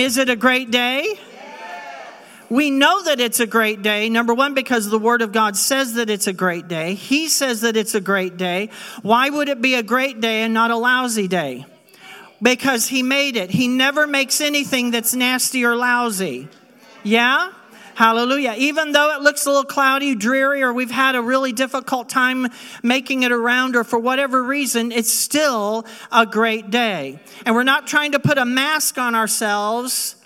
is it a great day? We know that it's a great day. Number one, because the Word of God says that it's a great day. He says that it's a great day. Why would it be a great day and not a lousy day? Because He made it. He never makes anything that's nasty or lousy. Yeah? Hallelujah. Even though it looks a little cloudy, dreary, or we've had a really difficult time making it around, or for whatever reason, it's still a great day. And we're not trying to put a mask on ourselves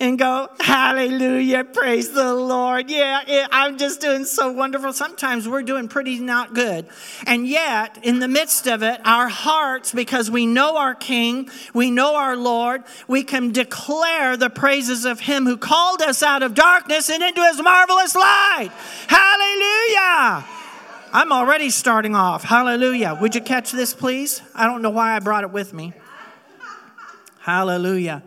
and go, Hallelujah, praise the Lord. Yeah, I'm just doing so wonderful. Sometimes we're doing pretty not good. And yet, in the midst of it, our hearts, because we know our King, we know our Lord, we can declare the praises of Him who called us out of darkness and into His marvelous light. Hallelujah. I'm already starting off. Hallelujah. Would you catch this, please? I don't know why I brought it with me. Hallelujah.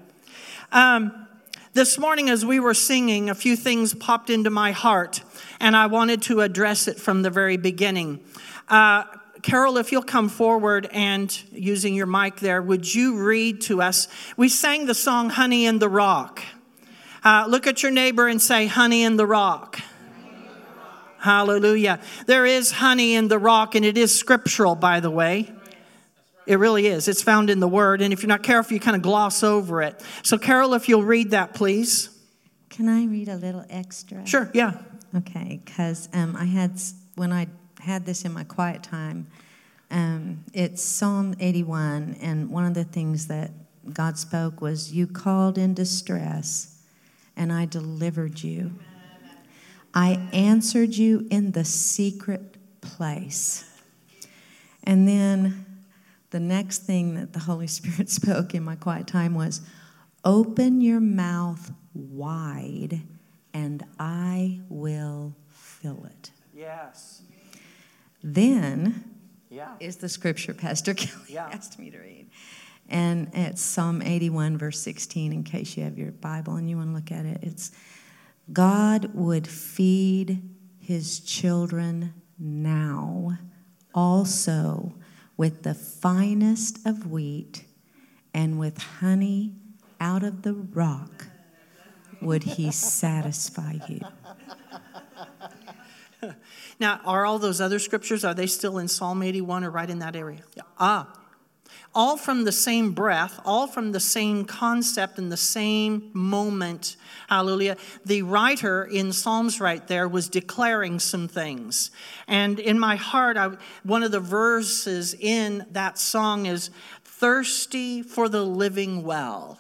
Um, this morning, as we were singing, a few things popped into my heart, and I wanted to address it from the very beginning. Uh, Carol, if you'll come forward and using your mic there, would you read to us? We sang the song Honey in the Rock. Uh, look at your neighbor and say, Honey in the Rock. Hallelujah. There is honey in the rock, and it is scriptural, by the way. It really is. It's found in the Word. And if you're not careful, you kind of gloss over it. So, Carol, if you'll read that, please. Can I read a little extra? Sure, yeah. Okay, because um, I had, when I had this in my quiet time, um, it's Psalm 81, and one of the things that God spoke was, You called in distress, and I delivered you. I answered you in the secret place. And then the next thing that the Holy Spirit spoke in my quiet time was open your mouth wide and I will fill it. Yes. Then yeah. is the scripture Pastor Kelly yeah. asked me to read. And it's Psalm 81, verse 16, in case you have your Bible and you want to look at it. It's God would feed his children now also with the finest of wheat and with honey out of the rock would he satisfy you. Now, are all those other scriptures, are they still in Psalm 81 or right in that area? Yeah. Ah, all from the same breath, all from the same concept and the same moment. Hallelujah. The writer in Psalms right there was declaring some things. And in my heart, I, one of the verses in that song is thirsty for the living well.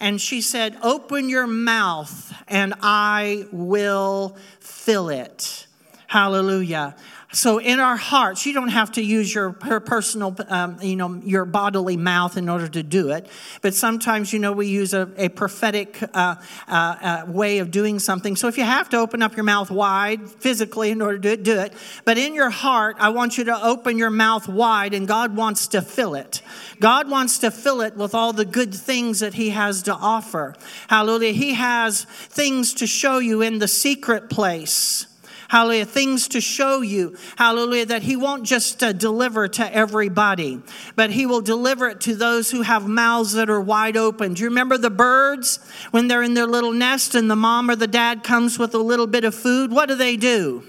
And she said, Open your mouth and I will fill it. Hallelujah. So in our hearts, you don't have to use your personal, um, you know, your bodily mouth in order to do it. But sometimes, you know, we use a, a prophetic uh, uh, uh, way of doing something. So if you have to open up your mouth wide physically in order to do it, do it. But in your heart, I want you to open your mouth wide, and God wants to fill it. God wants to fill it with all the good things that He has to offer. Hallelujah. He has things to show you in the secret place. Hallelujah. Things to show you, hallelujah, that He won't just uh, deliver to everybody, but He will deliver it to those who have mouths that are wide open. Do you remember the birds when they're in their little nest and the mom or the dad comes with a little bit of food? What do they do?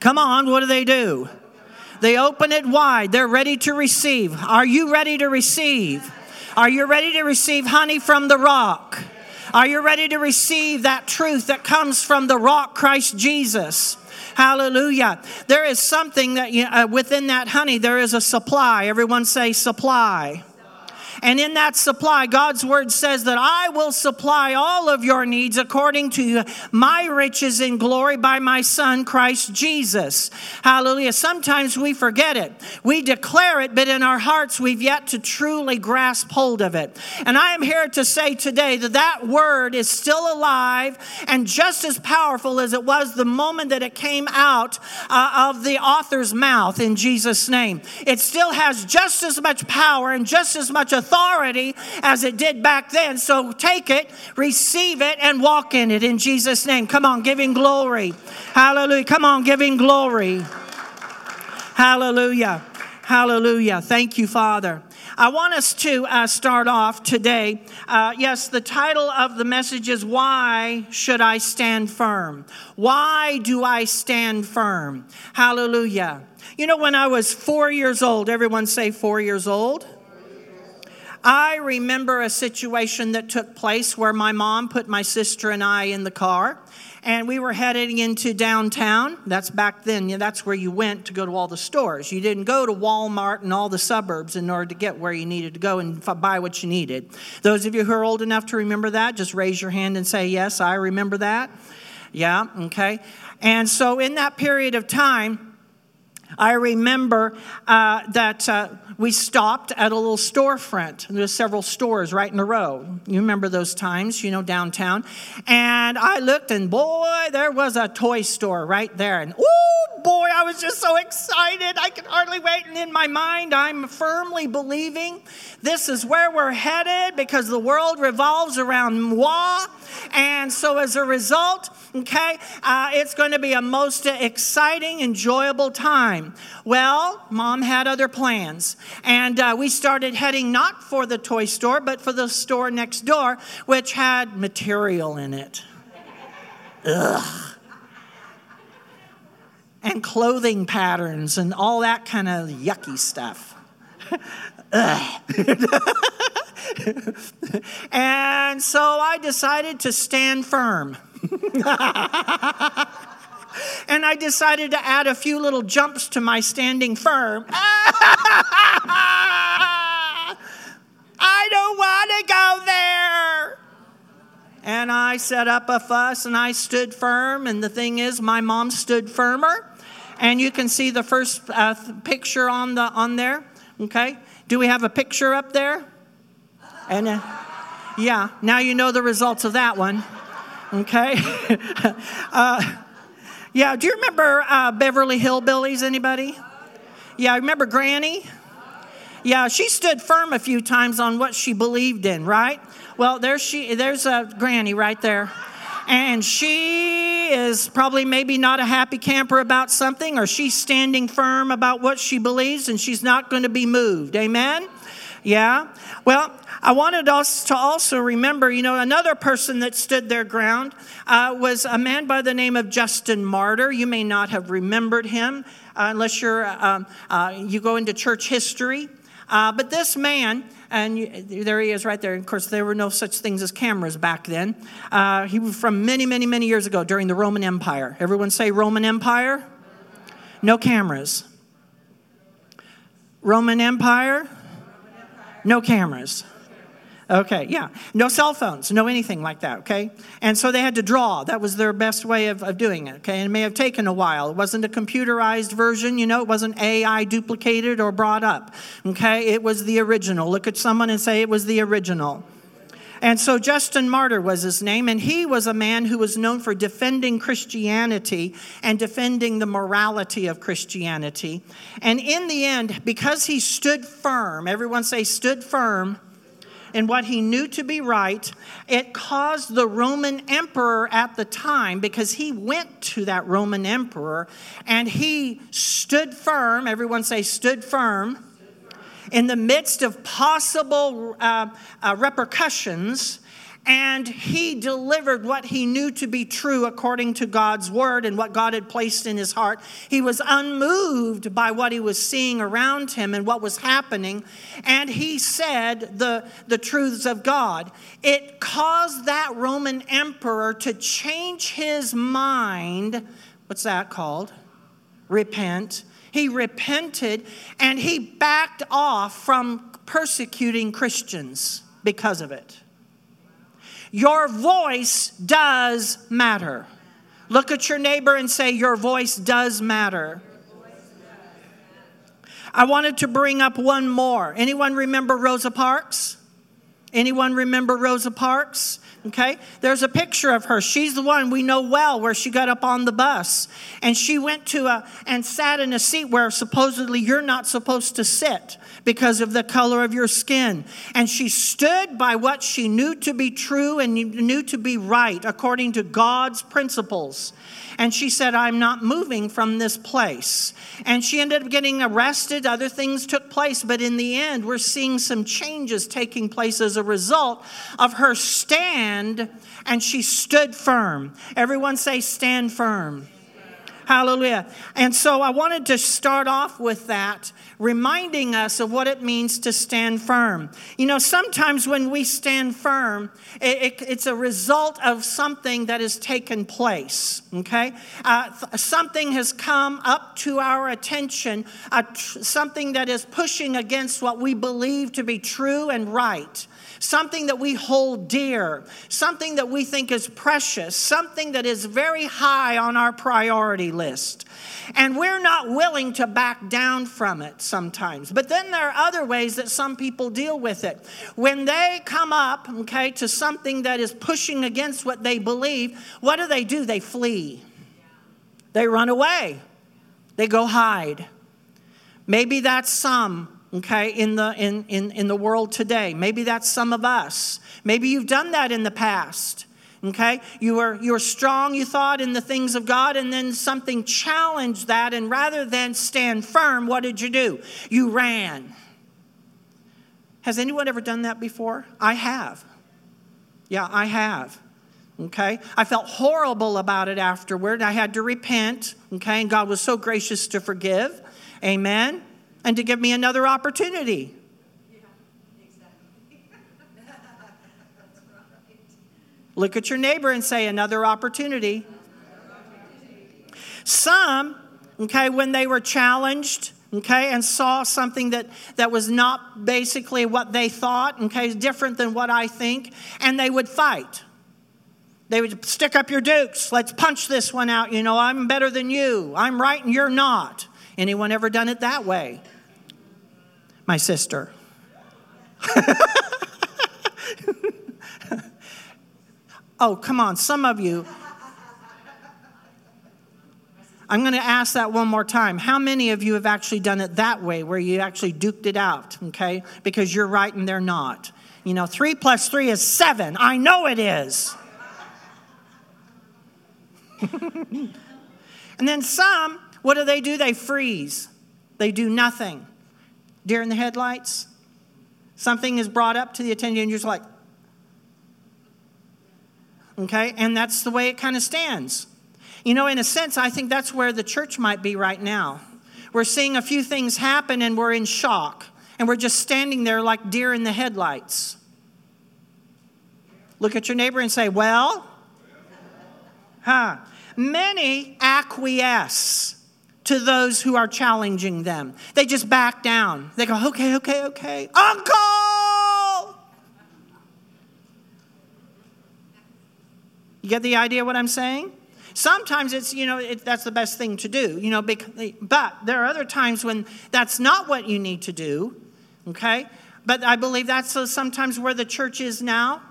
Come on, what do they do? They open it wide. They're ready to receive. Are you ready to receive? Are you ready to receive honey from the rock? Are you ready to receive that truth that comes from the rock, Christ Jesus? Hallelujah. There is something that you, uh, within that honey, there is a supply. Everyone say supply. And in that supply, God's word says that I will supply all of your needs according to my riches in glory by my Son, Christ Jesus. Hallelujah. Sometimes we forget it. We declare it, but in our hearts, we've yet to truly grasp hold of it. And I am here to say today that that word is still alive and just as powerful as it was the moment that it came out uh, of the author's mouth in Jesus' name. It still has just as much power and just as much authority authority as it did back then. So take it, receive it, and walk in it in Jesus' name. Come on, give him glory. Hallelujah. Come on, give him glory. Hallelujah. Hallelujah. Thank you, Father. I want us to uh, start off today. Uh, yes, the title of the message is Why Should I Stand Firm? Why do I stand firm? Hallelujah. You know, when I was four years old, everyone say four years old. I remember a situation that took place where my mom put my sister and I in the car and we were heading into downtown. That's back then, that's where you went to go to all the stores. You didn't go to Walmart and all the suburbs in order to get where you needed to go and buy what you needed. Those of you who are old enough to remember that, just raise your hand and say, Yes, I remember that. Yeah, okay. And so in that period of time, I remember uh, that uh, we stopped at a little storefront. There's several stores right in a row. You remember those times, you know, downtown. And I looked, and boy, there was a toy store right there. And oh boy, I was just so excited. I could hardly wait. And in my mind, I'm firmly believing this is where we're headed because the world revolves around moi. And so as a result, okay, uh, it's going to be a most exciting, enjoyable time. Well, mom had other plans. And uh, we started heading not for the toy store, but for the store next door, which had material in it. Ugh. And clothing patterns and all that kind of yucky stuff. and so I decided to stand firm. and I decided to add a few little jumps to my standing firm. I don't want to go there. And I set up a fuss and I stood firm. And the thing is, my mom stood firmer. And you can see the first uh, picture on, the, on there. Okay? Do we have a picture up there? And uh, yeah, now you know the results of that one. Okay? uh, yeah, do you remember uh, Beverly Hillbillies, anybody? Yeah, remember Granny? Yeah, she stood firm a few times on what she believed in, right? Well, there's she there's a granny right there. And she is probably maybe not a happy camper about something, or she's standing firm about what she believes and she's not going to be moved. Amen? Yeah? Well, I wanted us to also remember, you know, another person that stood their ground uh, was a man by the name of Justin Martyr. You may not have remembered him uh, unless you're, um, uh, you go into church history. Uh, but this man, and you, there he is right there. Of course, there were no such things as cameras back then. Uh, he was from many, many, many years ago during the Roman Empire. Everyone say Roman Empire? No cameras. Roman Empire? No cameras. Okay, yeah. No cell phones, no anything like that, okay? And so they had to draw. That was their best way of, of doing it, okay? And it may have taken a while. It wasn't a computerized version, you know, it wasn't AI duplicated or brought up, okay? It was the original. Look at someone and say it was the original. And so Justin Martyr was his name, and he was a man who was known for defending Christianity and defending the morality of Christianity. And in the end, because he stood firm, everyone say, stood firm in what he knew to be right, it caused the Roman emperor at the time, because he went to that Roman emperor and he stood firm, everyone say, stood firm, in the midst of possible uh, uh, repercussions and he delivered what he knew to be true according to God's word and what God had placed in his heart. He was unmoved by what he was seeing around him and what was happening, and he said the, the truths of God. It caused that Roman emperor to change his mind. What's that called? Repent. He repented and he backed off from persecuting Christians because of it. Your voice does matter. Look at your neighbor and say, Your voice does matter. I wanted to bring up one more. Anyone remember Rosa Parks? Anyone remember Rosa Parks? Okay, there's a picture of her. She's the one we know well where she got up on the bus and she went to a and sat in a seat where supposedly you're not supposed to sit because of the color of your skin. And she stood by what she knew to be true and knew to be right according to God's principles. And she said, I'm not moving from this place. And she ended up getting arrested. Other things took place. But in the end, we're seeing some changes taking place as a result of her stand. And she stood firm. Everyone say, stand firm. Hallelujah. And so I wanted to start off with that, reminding us of what it means to stand firm. You know, sometimes when we stand firm, it, it, it's a result of something that has taken place, okay? Uh, th- something has come up to our attention, uh, tr- something that is pushing against what we believe to be true and right something that we hold dear, something that we think is precious, something that is very high on our priority list. And we're not willing to back down from it sometimes. But then there are other ways that some people deal with it. When they come up, okay, to something that is pushing against what they believe, what do they do? They flee, they run away, they go hide. Maybe that's some okay, in the, in, in, in the world today. Maybe that's some of us. Maybe you've done that in the past. Okay? You were, you were strong, you thought, in the things of God, and then something challenged that, and rather than stand firm, what did you do? You ran. Has anyone ever done that before? I have. Yeah, I have. Okay? I felt horrible about it afterward. I had to repent. Okay? And God was so gracious to forgive. Amen and to give me another opportunity. Look at your neighbor and say, another opportunity. Some, okay, when they were challenged, okay, and saw something that, that was not basically what they thought, okay, different than what I think, and they would fight. They would stick up your dukes. Let's punch this one out. You know, I'm better than you. I'm right and you're not. Anyone ever done it that way? My sister. oh, come on, some of you. I'm going to ask that one more time. How many of you have actually done it that way, where you actually duked it out, okay? Because you're right and they're not. You know, three plus three is seven. I know it is. and then some, what do they do? They freeze, they do nothing deer in the headlights. Something is brought up to the attention, and you're just like, okay? And that's the way it kind of stands. You know, in a sense, I think that's where the church might be right now. We're seeing a few things happen and we're in shock, and we're just standing there like deer in the headlights. Look at your neighbor and say, Well, huh? Many acquiesce to those who are challenging them. They just back down. They go, okay, okay, okay. Uncle! You get the idea what I'm saying? Sometimes it's, you know, it, that's the best thing to do, you know, but there are other times when that's not what you need to do, okay? But I believe that's uh, sometimes where the church is now.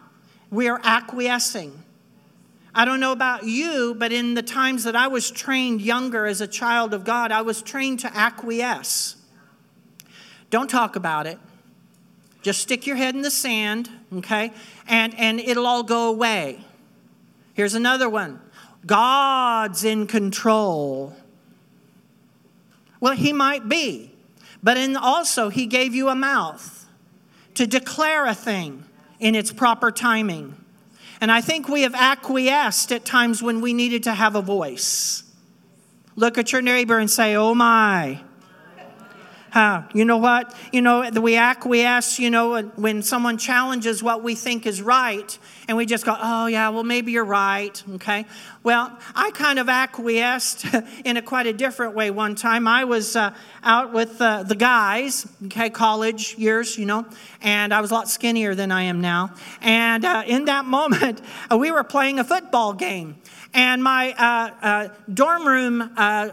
We are acquiescing. I don't know about you, but in the times that I was trained younger as a child of God, I was trained to acquiesce. Don't talk about it. Just stick your head in the sand, okay? And, and it'll all go away. Here's another one God's in control. Well, He might be, but in also, He gave you a mouth to declare a thing in its proper timing. And I think we have acquiesced at times when we needed to have a voice. Look at your neighbor and say, Oh my. Huh, you know what? You know, we acquiesce, you know, when someone challenges what we think is right, and we just go, oh, yeah, well, maybe you're right, okay? Well, I kind of acquiesced in a quite a different way one time. I was uh, out with uh, the guys, okay, college years, you know, and I was a lot skinnier than I am now. And uh, in that moment, uh, we were playing a football game. And my uh, uh, dorm room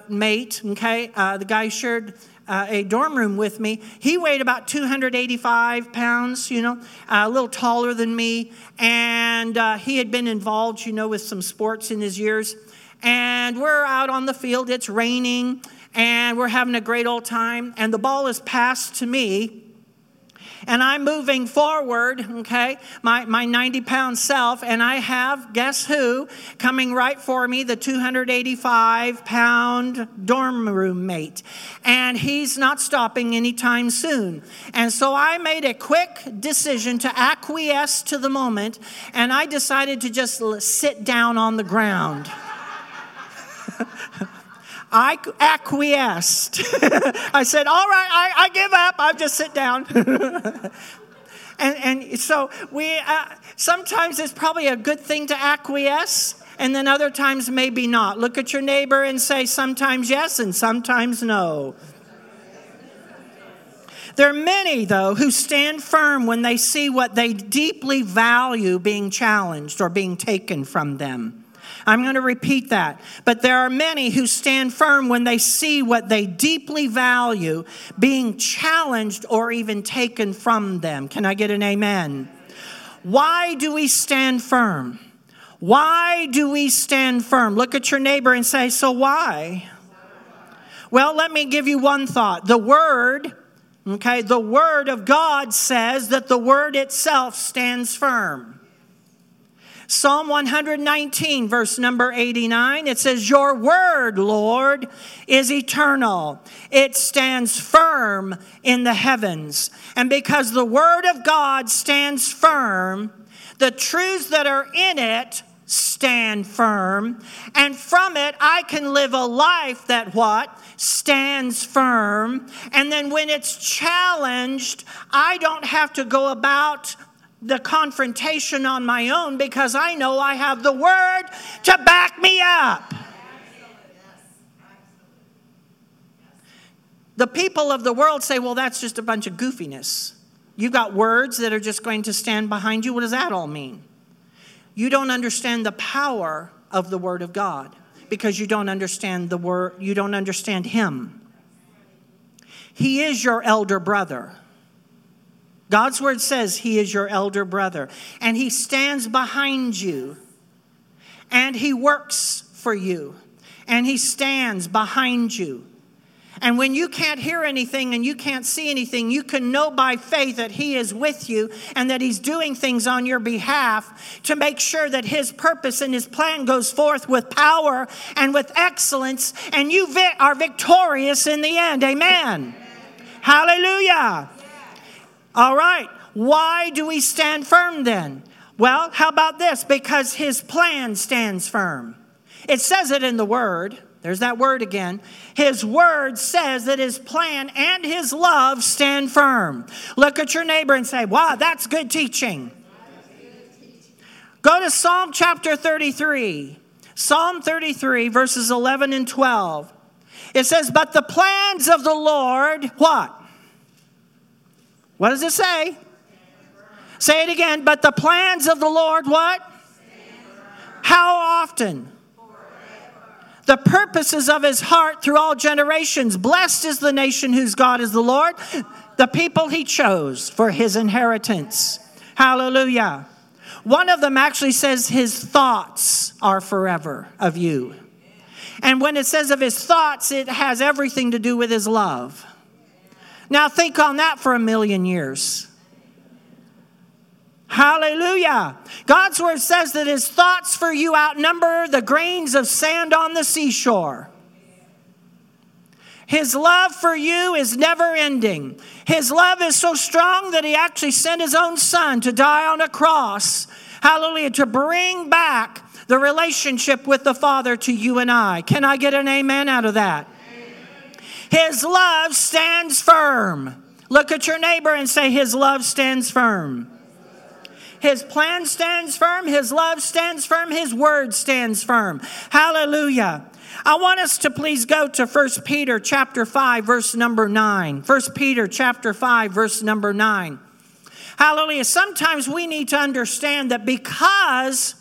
mate, okay, the guy shared uh, a dorm room with me. He weighed about 285 pounds, you know, a little taller than me. And uh, he had been involved, you know, with some sports in his years. And we're out on the field, it's raining, and we're having a great old time. And the ball is passed to me and I'm moving forward, okay, my, my 90 pound self, and I have, guess who, coming right for me, the 285 pound dorm room mate. And he's not stopping anytime soon. And so I made a quick decision to acquiesce to the moment, and I decided to just sit down on the ground. I acquiesced. I said, All right, I, I give up. I'll just sit down. and, and so we uh, sometimes it's probably a good thing to acquiesce, and then other times maybe not. Look at your neighbor and say, Sometimes yes, and sometimes no. There are many, though, who stand firm when they see what they deeply value being challenged or being taken from them. I'm going to repeat that. But there are many who stand firm when they see what they deeply value being challenged or even taken from them. Can I get an amen? Why do we stand firm? Why do we stand firm? Look at your neighbor and say, So why? Well, let me give you one thought. The Word, okay, the Word of God says that the Word itself stands firm. Psalm 119, verse number 89, it says, Your word, Lord, is eternal. It stands firm in the heavens. And because the word of God stands firm, the truths that are in it stand firm. And from it, I can live a life that what? Stands firm. And then when it's challenged, I don't have to go about the confrontation on my own because I know I have the word to back me up. The people of the world say, well, that's just a bunch of goofiness. You've got words that are just going to stand behind you. What does that all mean? You don't understand the power of the word of God because you don't understand the word, you don't understand him. He is your elder brother. God's word says he is your elder brother, and he stands behind you, and he works for you, and he stands behind you. And when you can't hear anything and you can't see anything, you can know by faith that He is with you and that He's doing things on your behalf to make sure that His purpose and His plan goes forth with power and with excellence, and you are victorious in the end. Amen. Amen. Hallelujah. All right. Why do we stand firm then? Well, how about this? Because his plan stands firm. It says it in the word. There's that word again. His word says that his plan and his love stand firm. Look at your neighbor and say, Wow, that's good teaching. Go to Psalm chapter 33. Psalm 33, verses 11 and 12. It says, But the plans of the Lord, what? What does it say? Say it again. But the plans of the Lord, what? How often? The purposes of his heart through all generations. Blessed is the nation whose God is the Lord, the people he chose for his inheritance. Hallelujah. One of them actually says his thoughts are forever of you. And when it says of his thoughts, it has everything to do with his love. Now think on that for a million years. Hallelujah. God's word says that his thoughts for you outnumber the grains of sand on the seashore. His love for you is never ending. His love is so strong that he actually sent his own son to die on a cross. Hallelujah. To bring back the relationship with the Father to you and I. Can I get an amen out of that? His love stands firm. Look at your neighbor and say, His love stands firm. His plan stands firm. His love stands firm. His word stands firm. Hallelujah. I want us to please go to 1 Peter chapter 5 verse number 9. 1 Peter chapter 5 verse number 9. Hallelujah. Sometimes we need to understand that because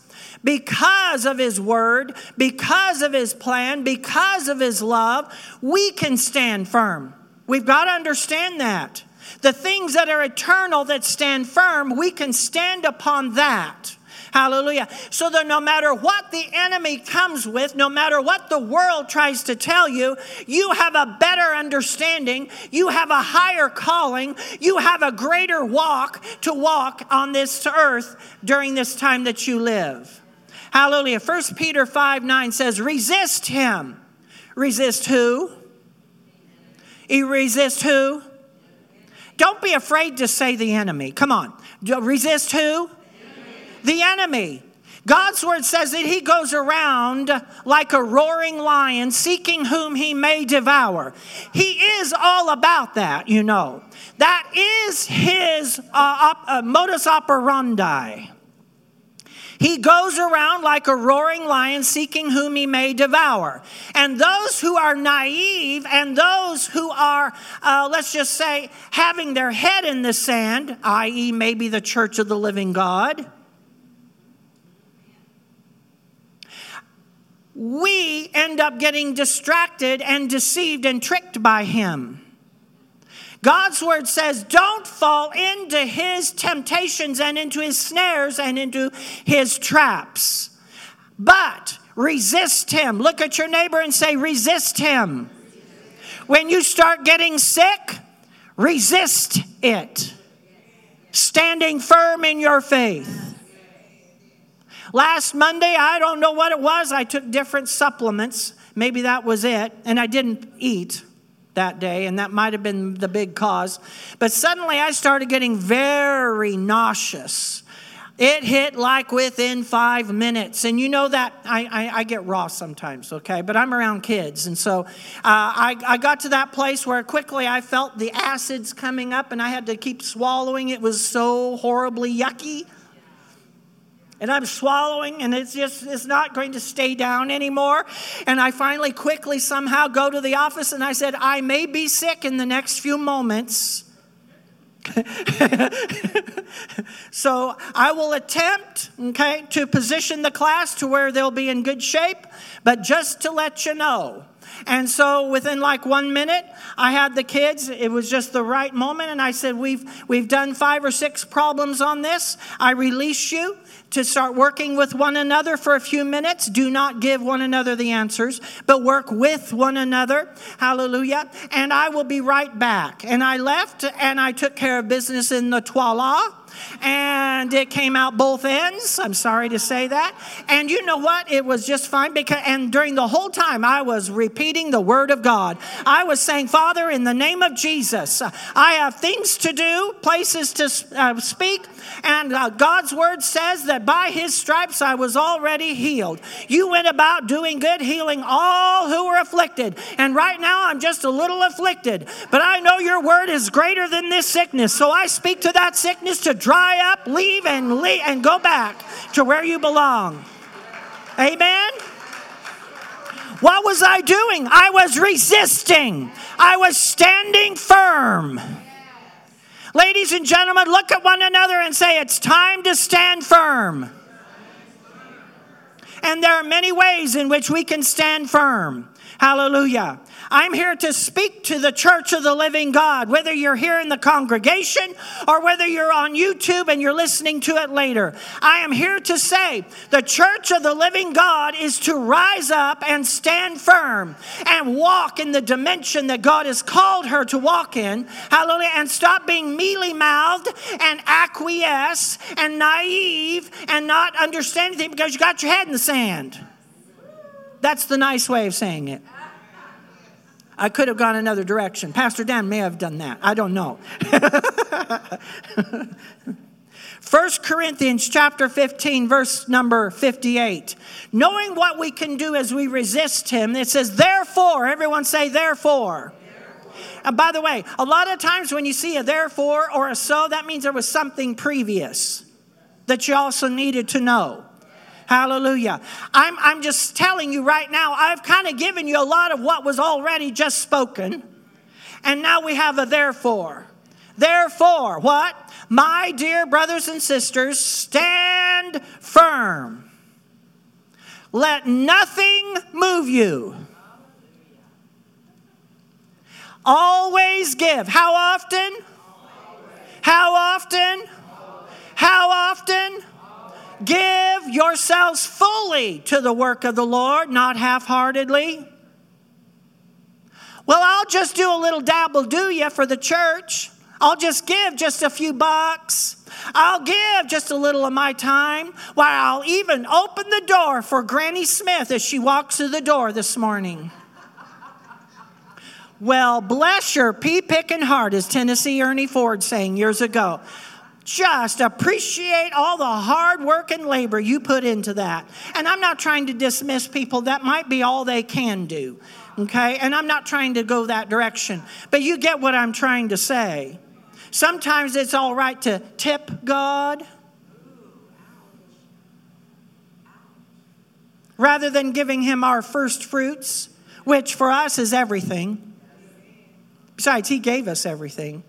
because of His Word, because of His plan, because of His love, we can stand firm. We've got to understand that. The things that are eternal that stand firm, we can stand upon that. Hallelujah. So that no matter what the enemy comes with, no matter what the world tries to tell you, you have a better understanding, you have a higher calling, you have a greater walk to walk on this earth during this time that you live. Hallelujah. 1 Peter 5 9 says, Resist him. Resist who? You resist who? Don't be afraid to say the enemy. Come on. Resist who? The enemy. God's word says that he goes around like a roaring lion seeking whom he may devour. He is all about that, you know. That is his uh, op- uh, modus operandi. He goes around like a roaring lion seeking whom he may devour. And those who are naive and those who are, uh, let's just say, having their head in the sand, i.e., maybe the church of the living God, we end up getting distracted and deceived and tricked by him. God's word says, don't fall into his temptations and into his snares and into his traps, but resist him. Look at your neighbor and say, resist him. When you start getting sick, resist it. Standing firm in your faith. Last Monday, I don't know what it was. I took different supplements. Maybe that was it. And I didn't eat that day, and that might have been the big cause. But suddenly I started getting very nauseous. It hit like within five minutes. And you know that I, I, I get raw sometimes, okay? But I'm around kids. And so uh, I, I got to that place where quickly I felt the acids coming up and I had to keep swallowing. It was so horribly yucky and I'm swallowing and it's just it's not going to stay down anymore. And I finally quickly somehow go to the office and I said I may be sick in the next few moments. So I will attempt okay to position the class to where they'll be in good shape but just to let you know and so within like one minute, I had the kids. It was just the right moment. And I said, We've, we've done five or six problems on this. I release you to start working with one another for a few minutes. Do not give one another the answers, but work with one another. Hallelujah. And I will be right back. And I left and I took care of business in the toilet and it came out both ends. I'm sorry to say that. And you know what? It was just fine because, and during the whole time, I was repeating the word of God. I was saying, Father, in the name of Jesus, I have things to do, places to uh, speak, and uh, God's word says that by his stripes I was already healed. You went about doing good, healing all who were afflicted. And right now I'm just a little afflicted, but I know your word is greater than this sickness. So I speak to that sickness to dry up, leave, and leave, and go back to where you belong. Amen. What was I doing? I was resisting. I was standing firm. Ladies and gentlemen, look at one another and say, It's time to stand firm. And there are many ways in which we can stand firm. Hallelujah. I'm here to speak to the church of the living God, whether you're here in the congregation or whether you're on YouTube and you're listening to it later. I am here to say the church of the living God is to rise up and stand firm and walk in the dimension that God has called her to walk in. Hallelujah. And stop being mealy mouthed and acquiesce and naive and not understand anything because you got your head in the sand. That's the nice way of saying it. I could have gone another direction. Pastor Dan may have done that. I don't know. 1 Corinthians chapter 15 verse number 58. Knowing what we can do as we resist him, it says therefore, everyone say therefore. And by the way, a lot of times when you see a therefore or a so, that means there was something previous that you also needed to know. Hallelujah. I'm, I'm just telling you right now, I've kind of given you a lot of what was already just spoken. And now we have a therefore. Therefore, what? My dear brothers and sisters, stand firm. Let nothing move you. Always give. How often? How often? How often? Give yourselves fully to the work of the Lord, not half heartedly. Well, I'll just do a little dabble, do you, for the church. I'll just give just a few bucks. I'll give just a little of my time. Why, I'll even open the door for Granny Smith as she walks through the door this morning. Well, bless your pea picking heart, as Tennessee Ernie Ford sang years ago. Just appreciate all the hard work and labor you put into that. And I'm not trying to dismiss people, that might be all they can do. Okay? And I'm not trying to go that direction. But you get what I'm trying to say. Sometimes it's all right to tip God rather than giving Him our first fruits, which for us is everything. Besides, He gave us everything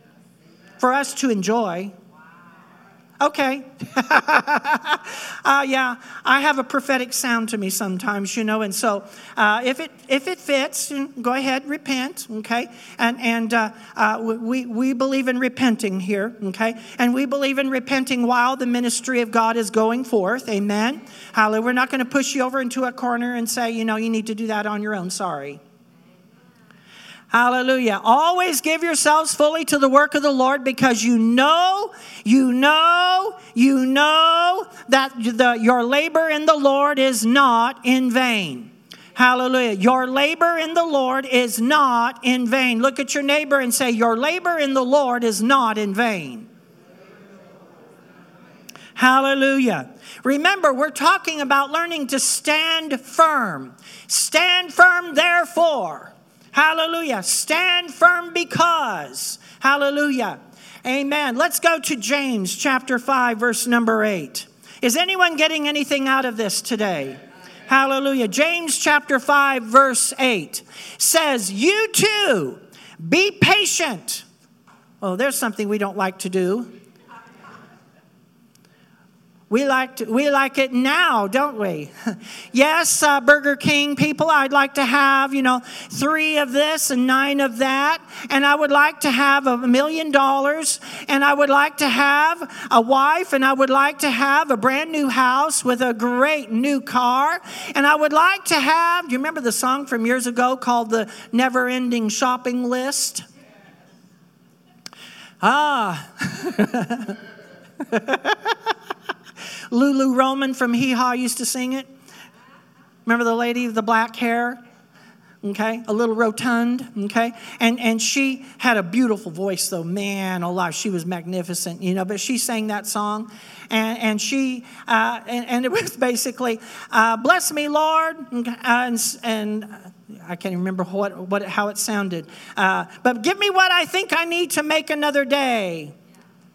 for us to enjoy. Okay. uh, yeah, I have a prophetic sound to me sometimes, you know, and so uh, if it if it fits, go ahead, repent, okay? And and uh, uh, we we believe in repenting here, okay? And we believe in repenting while the ministry of God is going forth. Amen. Hallelujah. We're not going to push you over into a corner and say, you know, you need to do that on your own. Sorry. Hallelujah. Always give yourselves fully to the work of the Lord because you know, you know, you know that the, your labor in the Lord is not in vain. Hallelujah. Your labor in the Lord is not in vain. Look at your neighbor and say, Your labor in the Lord is not in vain. Hallelujah. Remember, we're talking about learning to stand firm. Stand firm, therefore. Hallelujah. Stand firm because. Hallelujah. Amen. Let's go to James chapter 5, verse number 8. Is anyone getting anything out of this today? Hallelujah. James chapter 5, verse 8 says, You too be patient. Oh, there's something we don't like to do. We like, we like it now, don't we? yes, uh, Burger King people, I'd like to have, you know, three of this and nine of that. And I would like to have a million dollars. And I would like to have a wife. And I would like to have a brand new house with a great new car. And I would like to have, do you remember the song from years ago called The Never Ending Shopping List? Ah. Lulu Roman from Hee Haw used to sing it. Remember the lady with the black hair? Okay, a little rotund, okay? And and she had a beautiful voice though, man, alive. She was magnificent, you know, but she sang that song and, and she, uh, and, and, it was basically, uh, bless me, Lord, and, and I can't remember what, what, how it sounded, uh, but give me what I think I need to make another day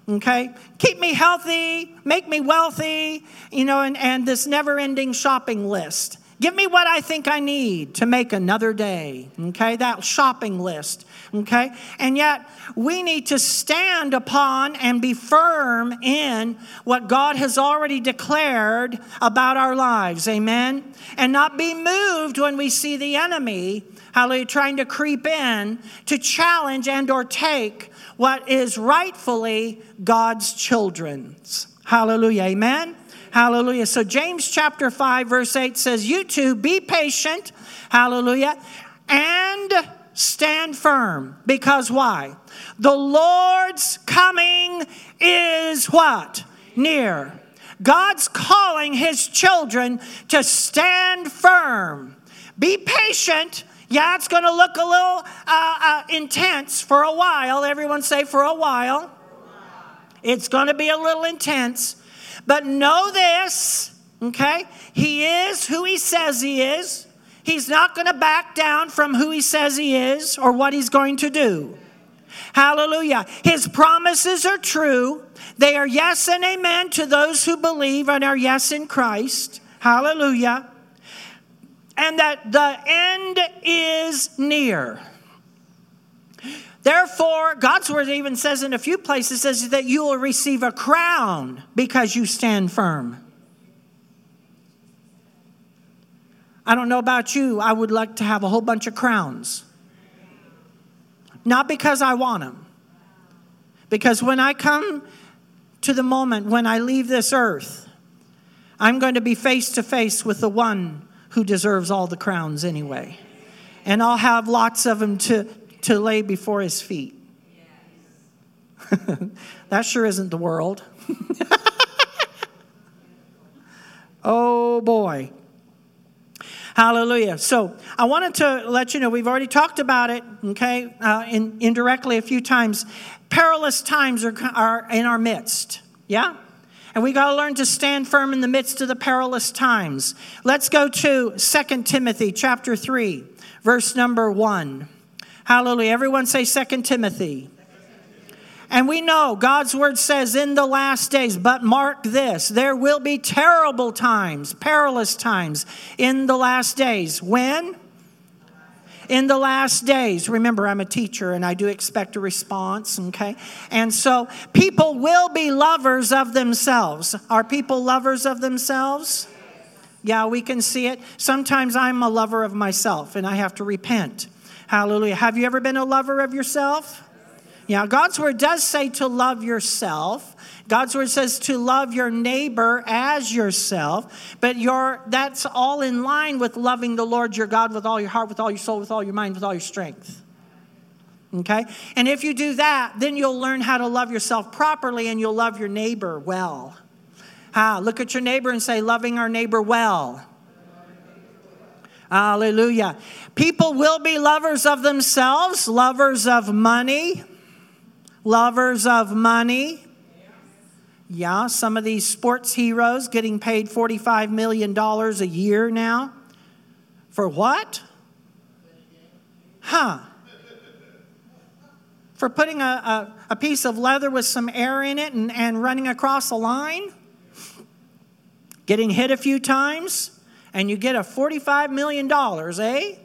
okay? Keep me healthy make me wealthy you know and, and this never ending shopping list. Give me what i think i need to make another day okay? That shopping list okay? And yet we need to stand upon and be firm in what god has already declared about our lives amen? And not be moved when we see the enemy hallelujah trying to creep in to challenge and or take what is rightfully God's children's. Hallelujah. Amen. Hallelujah. So, James chapter 5, verse 8 says, You too be patient. Hallelujah. And stand firm. Because why? The Lord's coming is what? Near. God's calling his children to stand firm. Be patient yeah, it's going to look a little uh, uh, intense for a while. Everyone say for a while. It's going to be a little intense. But know this, okay? He is who he says he is. He's not going to back down from who he says he is or what he's going to do. Hallelujah. His promises are true. They are yes and amen to those who believe and are yes in Christ. Hallelujah and that the end is near. Therefore, God's word even says in a few places says that you will receive a crown because you stand firm. I don't know about you, I would like to have a whole bunch of crowns. not because I want them. Because when I come to the moment when I leave this earth, I'm going to be face to face with the one who deserves all the crowns anyway. And I'll have lots of them to, to lay before his feet. that sure isn't the world. oh boy. Hallelujah. So I wanted to let you know, we've already talked about it, okay, uh, in, indirectly a few times. Perilous times are, are in our midst. Yeah? And we got to learn to stand firm in the midst of the perilous times. Let's go to 2 Timothy chapter 3, verse number 1. Hallelujah. Everyone say 2 Timothy. And we know God's word says in the last days, but mark this, there will be terrible times, perilous times in the last days. When? In the last days. Remember, I'm a teacher and I do expect a response, okay? And so people will be lovers of themselves. Are people lovers of themselves? Yeah, we can see it. Sometimes I'm a lover of myself and I have to repent. Hallelujah. Have you ever been a lover of yourself? Yeah, God's word does say to love yourself. God's word says to love your neighbor as yourself, but your that's all in line with loving the Lord your God with all your heart, with all your soul, with all your mind, with all your strength. Okay? And if you do that, then you'll learn how to love yourself properly and you'll love your neighbor well. Ah, look at your neighbor and say, loving our neighbor well. Hallelujah. People will be lovers of themselves, lovers of money, lovers of money. Yeah, some of these sports heroes getting paid $45 million a year now. For what? Huh. For putting a, a, a, piece of leather with some air in it and, and running across a line? Getting hit a few times? And you get a $45 million, eh?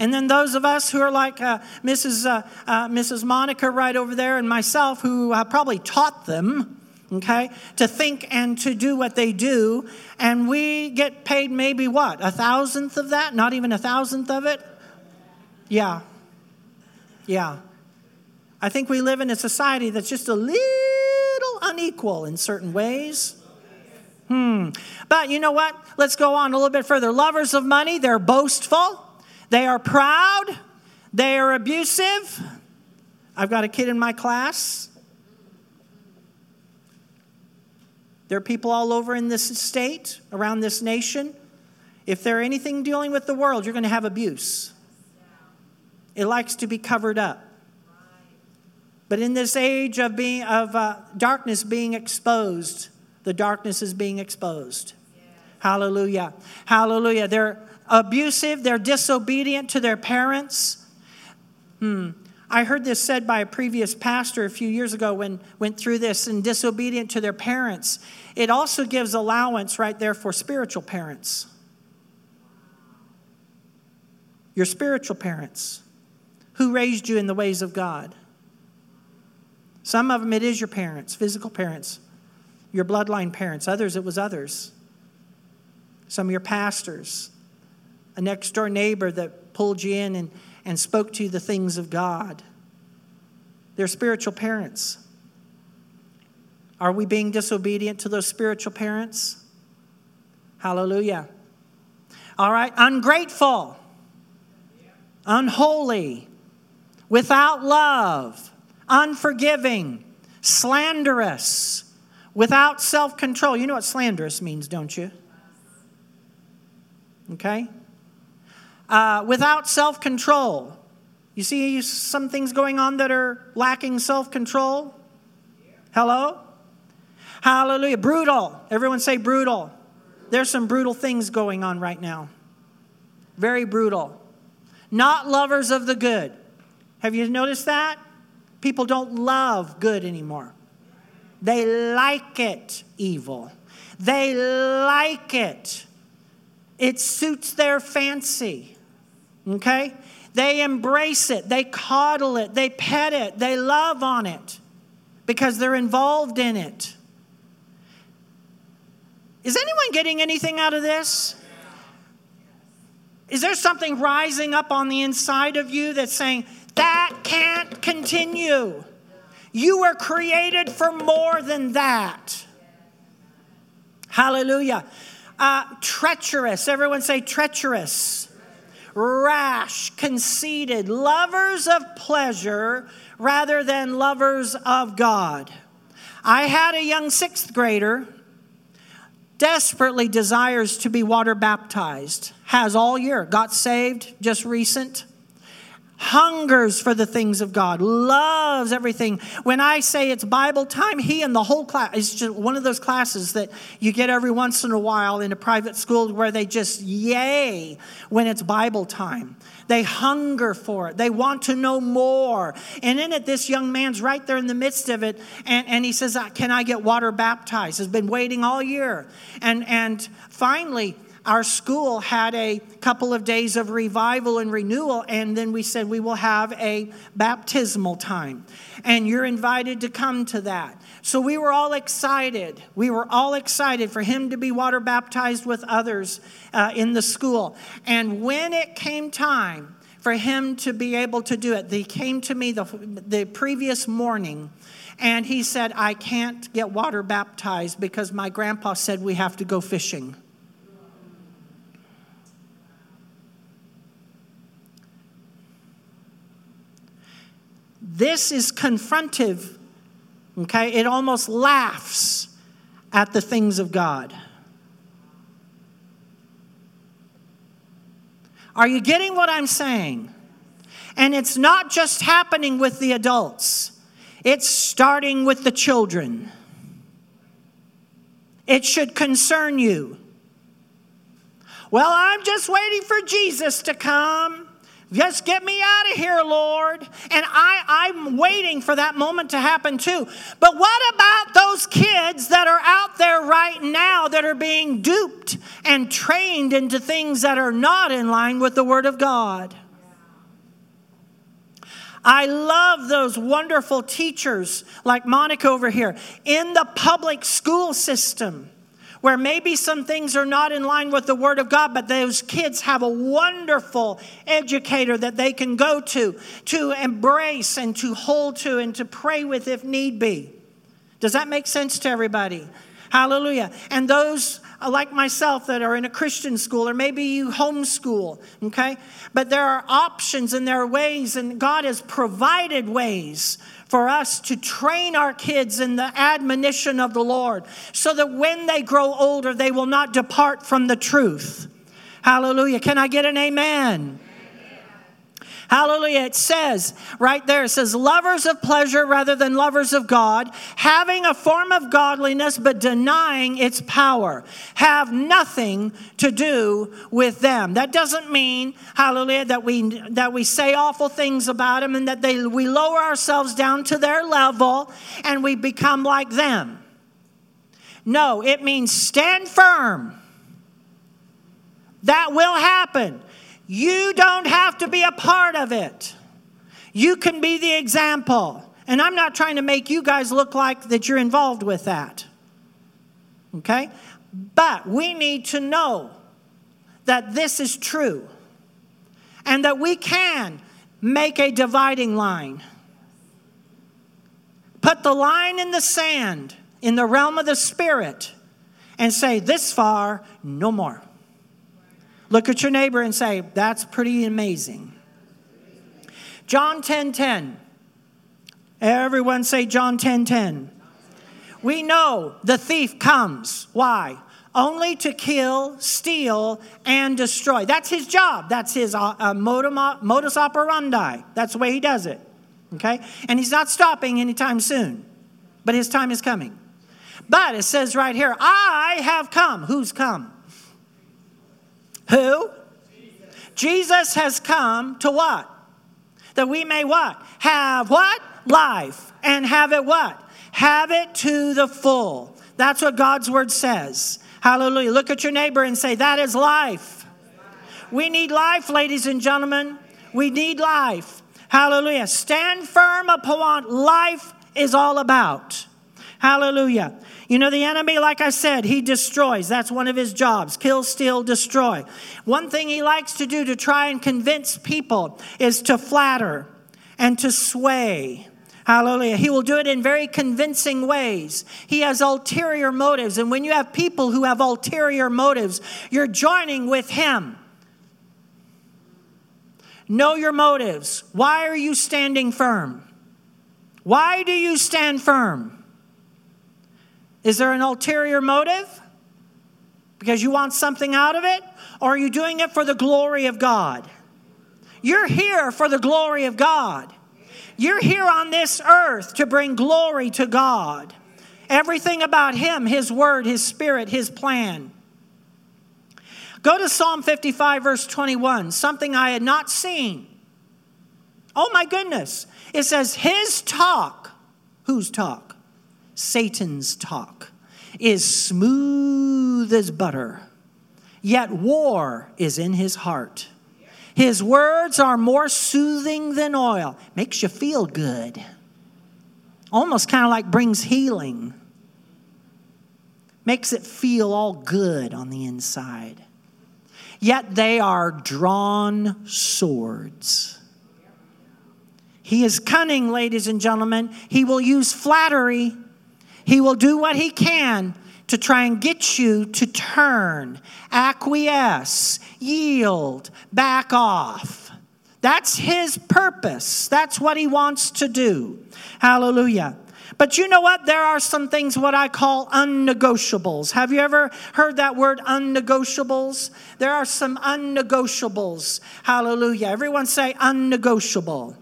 And then those of us who are like uh, Mrs. Uh, uh, Mrs. Monica right over there and myself, who uh, probably taught them, okay, to think and to do what they do, and we get paid maybe what, a thousandth of that? Not even a thousandth of it? Yeah. Yeah. I think we live in a society that's just a little unequal in certain ways. Hmm. But you know what? Let's go on a little bit further. Lovers of money, they're boastful. They are proud, they are abusive. I've got a kid in my class. There are people all over in this state, around this nation. If they're anything dealing with the world, you're going to have abuse. It likes to be covered up. But in this age of, being, of uh, darkness being exposed, the darkness is being exposed. Hallelujah. Hallelujah. They're abusive, they're disobedient to their parents. Hmm. I heard this said by a previous pastor a few years ago when went through this and disobedient to their parents. It also gives allowance right there for spiritual parents. Your spiritual parents who raised you in the ways of God. Some of them it is your parents, physical parents, your bloodline parents. Others it was others. Some of your pastors, a next door neighbor that pulled you in and, and spoke to the things of God. They're spiritual parents. Are we being disobedient to those spiritual parents? Hallelujah. All right, ungrateful, unholy, without love, unforgiving, slanderous, without self control. You know what slanderous means, don't you? Okay? Uh, without self control. You see some things going on that are lacking self control? Hello? Hallelujah. Brutal. Everyone say brutal. There's some brutal things going on right now. Very brutal. Not lovers of the good. Have you noticed that? People don't love good anymore. They like it evil. They like it. It suits their fancy. Okay? They embrace it, they coddle it, they pet it, they love on it because they're involved in it. Is anyone getting anything out of this? Is there something rising up on the inside of you that's saying, that can't continue. You were created for more than that. Hallelujah. Uh, treacherous. Everyone say treacherous. Rash, conceited, lovers of pleasure rather than lovers of God. I had a young sixth grader desperately desires to be water baptized, has all year, got saved just recent hungers for the things of God, loves everything. When I say it's Bible time, he and the whole class, it's just one of those classes that you get every once in a while in a private school where they just yay when it's Bible time. They hunger for it. They want to know more. And in it, this young man's right there in the midst of it. And, and he says, ah, Can I get water baptized? Has been waiting all year. And, and finally, our school had a couple of days of revival and renewal, and then we said we will have a baptismal time. And you're invited to come to that. So we were all excited. We were all excited for him to be water baptized with others uh, in the school. And when it came time for him to be able to do it, he came to me the, the previous morning and he said, I can't get water baptized because my grandpa said we have to go fishing. This is confrontive, okay? It almost laughs at the things of God. Are you getting what I'm saying? And it's not just happening with the adults, it's starting with the children. It should concern you. Well, I'm just waiting for Jesus to come. Just get me out of here, Lord. And I, I'm waiting for that moment to happen too. But what about those kids that are out there right now that are being duped and trained into things that are not in line with the Word of God? I love those wonderful teachers like Monica over here in the public school system where maybe some things are not in line with the Word of God, but those kids have a wonderful educator that they can go to, to embrace and to hold to and to pray with if need be. Does that make sense to everybody? Hallelujah. And those uh, like myself that are in a Christian school, or maybe you homeschool, okay? But there are options and there are ways, and God has provided ways for us to train our kids in the admonition of the Lord so that when they grow older, they will not depart from the truth. Hallelujah. Can I get an amen? Hallelujah. It says right there, it says, lovers of pleasure rather than lovers of God, having a form of godliness but denying its power, have nothing to do with them. That doesn't mean, hallelujah, that we, that we say awful things about them and that they, we lower ourselves down to their level and we become like them. No, it means stand firm. That will happen. You don't have to be a part of it. You can be the example. And I'm not trying to make you guys look like that you're involved with that. Okay? But we need to know that this is true and that we can make a dividing line. Put the line in the sand in the realm of the spirit and say, This far, no more. Look at your neighbor and say, That's pretty amazing. John 10 10. Everyone say John 10 10. We know the thief comes. Why? Only to kill, steal, and destroy. That's his job. That's his uh, uh, modus operandi. That's the way he does it. Okay? And he's not stopping anytime soon, but his time is coming. But it says right here, I have come. Who's come? Who? Jesus. Has come to what? That we may what? Have what? Life. And have it what? Have it to the full. That's what God's word says. Hallelujah. Look at your neighbor and say, That is life. We need life, ladies and gentlemen. We need life. Hallelujah. Stand firm upon life is all about. Hallelujah. You know, the enemy, like I said, he destroys. That's one of his jobs kill, steal, destroy. One thing he likes to do to try and convince people is to flatter and to sway. Hallelujah. He will do it in very convincing ways. He has ulterior motives. And when you have people who have ulterior motives, you're joining with him. Know your motives. Why are you standing firm? Why do you stand firm? Is there an ulterior motive? Because you want something out of it? Or are you doing it for the glory of God? You're here for the glory of God. You're here on this earth to bring glory to God. Everything about Him, His Word, His Spirit, His plan. Go to Psalm 55, verse 21, something I had not seen. Oh my goodness. It says, His talk, whose talk? Satan's talk, is smooth as butter, yet war is in his heart. His words are more soothing than oil, makes you feel good. Almost kind of like brings healing, makes it feel all good on the inside. Yet they are drawn swords. He is cunning, ladies and gentlemen. He will use flattery. He will do what he can to try and get you to turn, acquiesce, yield, back off. That's his purpose. That's what he wants to do. Hallelujah. But you know what? There are some things what I call unnegotiables. Have you ever heard that word unnegotiables? There are some unnegotiables. Hallelujah. Everyone say unnegotiable.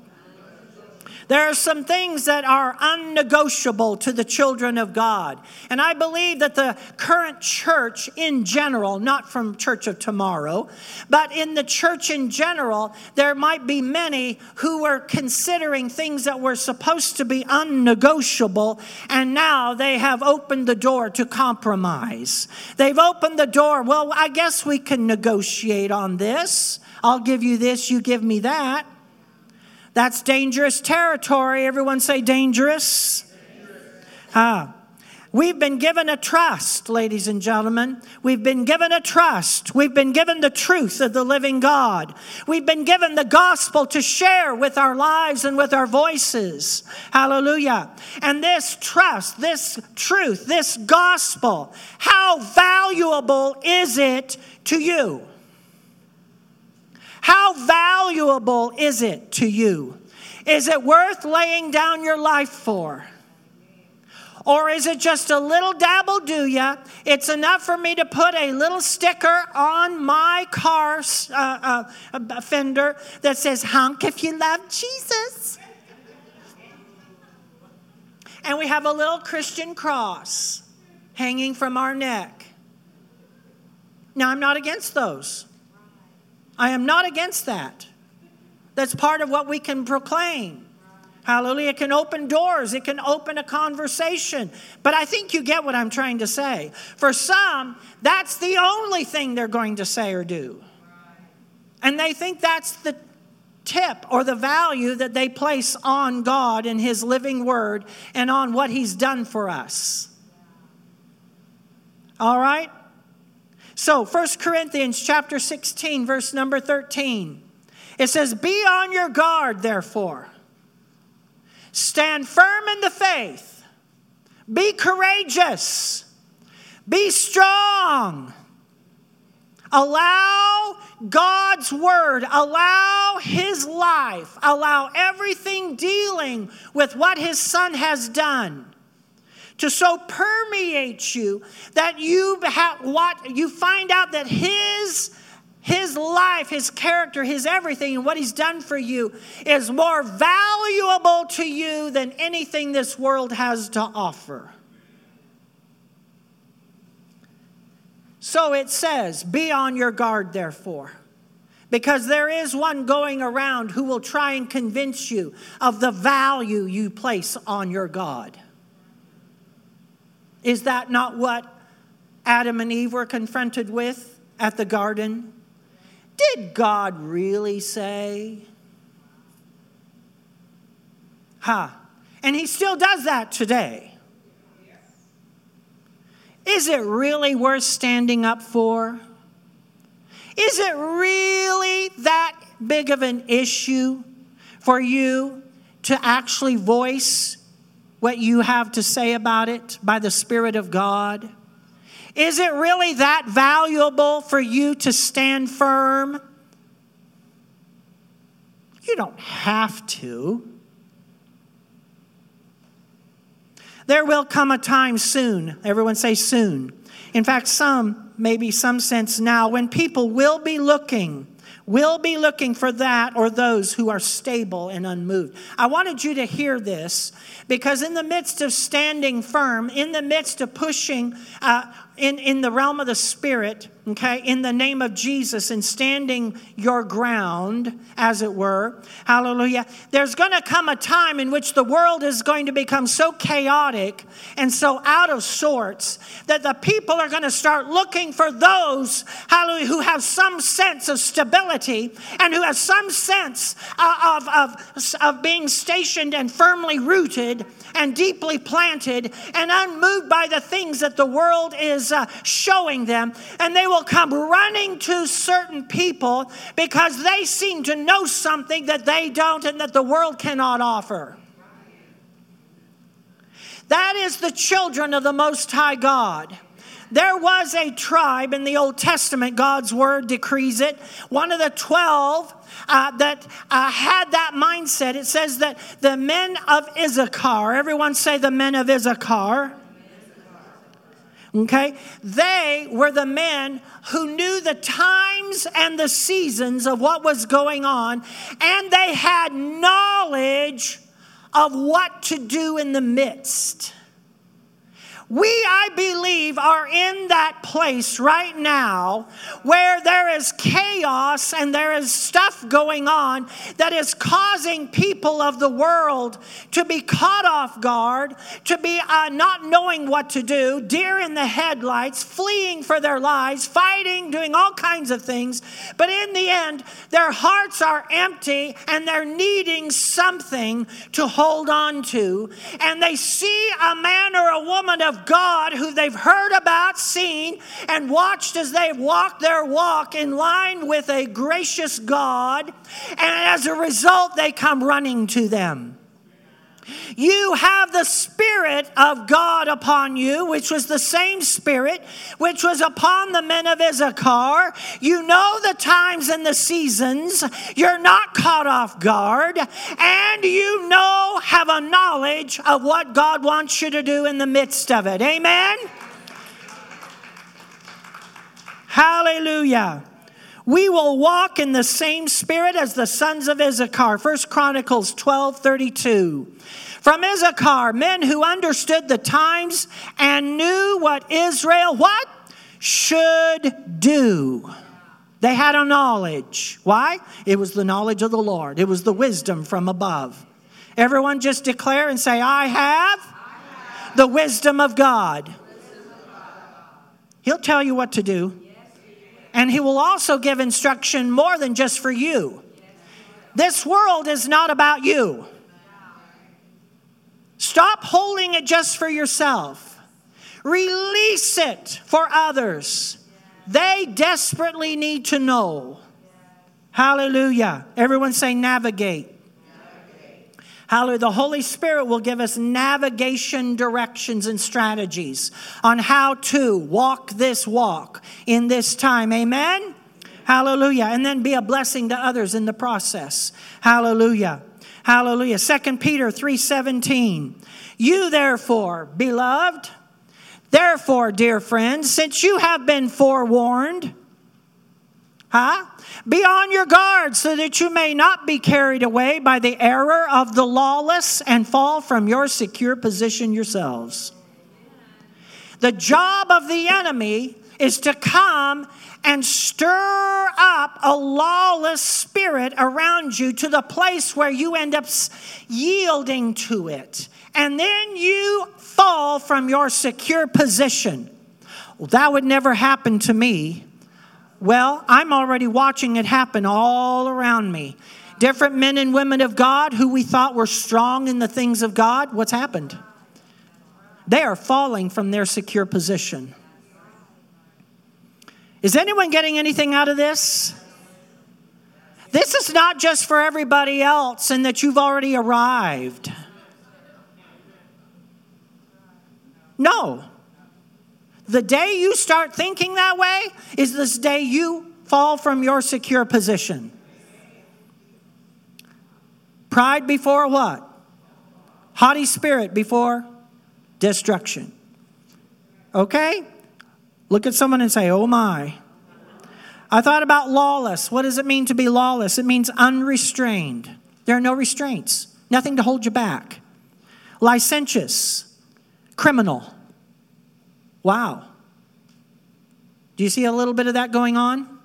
There are some things that are unnegotiable to the children of God. And I believe that the current church in general, not from Church of Tomorrow, but in the church in general, there might be many who were considering things that were supposed to be unnegotiable, and now they have opened the door to compromise. They've opened the door, well, I guess we can negotiate on this. I'll give you this, you give me that. That's dangerous territory. Everyone say dangerous. dangerous. Ah. We've been given a trust, ladies and gentlemen. We've been given a trust. We've been given the truth of the living God. We've been given the gospel to share with our lives and with our voices. Hallelujah. And this trust, this truth, this gospel, how valuable is it to you? How valuable is it to you? Is it worth laying down your life for? Or is it just a little dabble do ya? It's enough for me to put a little sticker on my car uh, uh, fender that says, honk if you love Jesus. And we have a little Christian cross hanging from our neck. Now, I'm not against those. I am not against that. That's part of what we can proclaim. Hallelujah. It can open doors, it can open a conversation. But I think you get what I'm trying to say. For some, that's the only thing they're going to say or do. And they think that's the tip or the value that they place on God and His living word and on what He's done for us. All right? So, 1 Corinthians chapter 16 verse number 13. It says, "Be on your guard therefore. Stand firm in the faith. Be courageous. Be strong. Allow God's word, allow his life, allow everything dealing with what his son has done to so permeate you that you have what you find out that his his life, his character, his everything, and what he's done for you is more valuable to you than anything this world has to offer. So it says, Be on your guard, therefore, because there is one going around who will try and convince you of the value you place on your God. Is that not what Adam and Eve were confronted with at the garden? Did God really say? Huh. And he still does that today. Is it really worth standing up for? Is it really that big of an issue for you to actually voice what you have to say about it by the Spirit of God? Is it really that valuable for you to stand firm? You don't have to. There will come a time soon. Everyone say soon. In fact, some, maybe some sense now, when people will be looking will be looking for that or those who are stable and unmoved. I wanted you to hear this because, in the midst of standing firm, in the midst of pushing uh, in, in the realm of the Spirit, okay, in the name of Jesus and standing your ground, as it were. Hallelujah. There's going to come a time in which the world is going to become so chaotic and so out of sorts that the people are going to start looking for those, hallelujah, who have some sense of stability and who have some sense uh, of, of, of being stationed and firmly rooted and deeply planted and unmoved by the things that the world is uh, showing them. And they will come running to certain people because they seem to know something that they don't and that the world cannot offer. That is the children of the Most High God. There was a tribe in the Old Testament, God's word decrees it. One of the 12 uh, that uh, had that mindset. It says that the men of Issachar, everyone say the men of Issachar. Okay? They were the men who knew the times and the seasons of what was going on, and they had knowledge of what to do in the midst. We, I believe, are in that place right now where there is chaos and there is stuff going on that is causing people of the world to be caught off guard, to be uh, not knowing what to do, deer in the headlights, fleeing for their lives, fighting, doing all kinds of things. But in the end, their hearts are empty and they're needing something to hold on to. And they see a man or a woman of God who they've heard about, seen, and watched as they've walked their walk in line with a gracious God. And as a result, they come running to them. You have the Spirit of God upon you, which was the same Spirit which was upon the men of Issachar. You know the times and the seasons. You're not caught off guard. And you know, have a knowledge of what God wants you to do in the midst of it. Amen? Hallelujah. We will walk in the same spirit as the sons of Issachar. First Chronicles 12 32. From Issachar, men who understood the times and knew what Israel what should do. They had a knowledge. Why? It was the knowledge of the Lord. It was the wisdom from above. Everyone just declare and say, I have, I have. the wisdom of God. He'll tell you what to do. And he will also give instruction more than just for you. This world is not about you. Stop holding it just for yourself. Release it for others. They desperately need to know. Hallelujah. Everyone say navigate. Hallelujah. The Holy Spirit will give us navigation directions and strategies on how to walk this walk in this time. Amen. Hallelujah. And then be a blessing to others in the process. Hallelujah. Hallelujah. 2 Peter 3:17. You therefore, beloved, therefore, dear friends, since you have been forewarned, huh? Be on your guard so that you may not be carried away by the error of the lawless and fall from your secure position yourselves. The job of the enemy is to come and stir up a lawless spirit around you to the place where you end up yielding to it. And then you fall from your secure position. Well, that would never happen to me. Well, I'm already watching it happen all around me. Different men and women of God who we thought were strong in the things of God, what's happened? They are falling from their secure position. Is anyone getting anything out of this? This is not just for everybody else and that you've already arrived. No. The day you start thinking that way is this day you fall from your secure position. Pride before what? Haughty spirit before destruction. Okay? Look at someone and say, oh my. I thought about lawless. What does it mean to be lawless? It means unrestrained. There are no restraints, nothing to hold you back. Licentious, criminal. Wow. Do you see a little bit of that going on?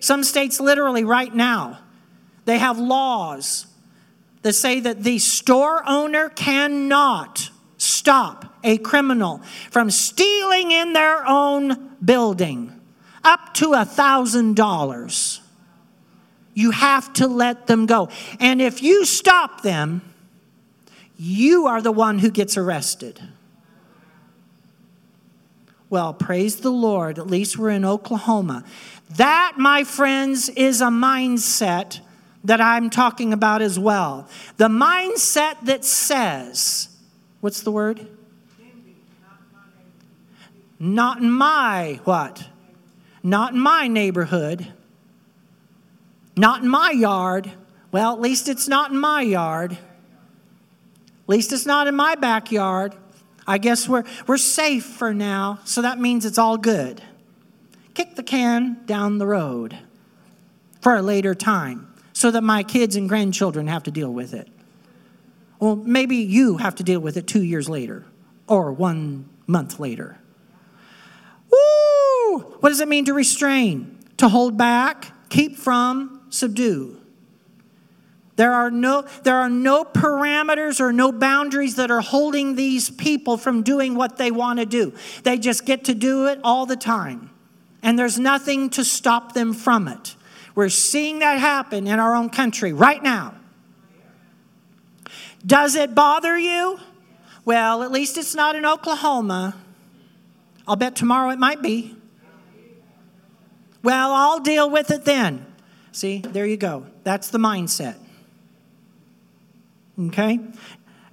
Some states, literally, right now, they have laws that say that the store owner cannot stop a criminal from stealing in their own building up to a thousand dollars. You have to let them go. And if you stop them, you are the one who gets arrested. Well, praise the Lord. At least we're in Oklahoma. That, my friends, is a mindset that I'm talking about as well. The mindset that says, what's the word? Not in my what? Not in my neighborhood. Not in my yard. Well, at least it's not in my yard. At least it's not in my backyard. I guess we're, we're safe for now, so that means it's all good. Kick the can down the road for a later time so that my kids and grandchildren have to deal with it. Well, maybe you have to deal with it two years later or one month later. Woo! What does it mean to restrain? To hold back, keep from, subdue. There are, no, there are no parameters or no boundaries that are holding these people from doing what they want to do. They just get to do it all the time. And there's nothing to stop them from it. We're seeing that happen in our own country right now. Does it bother you? Well, at least it's not in Oklahoma. I'll bet tomorrow it might be. Well, I'll deal with it then. See, there you go. That's the mindset. Okay?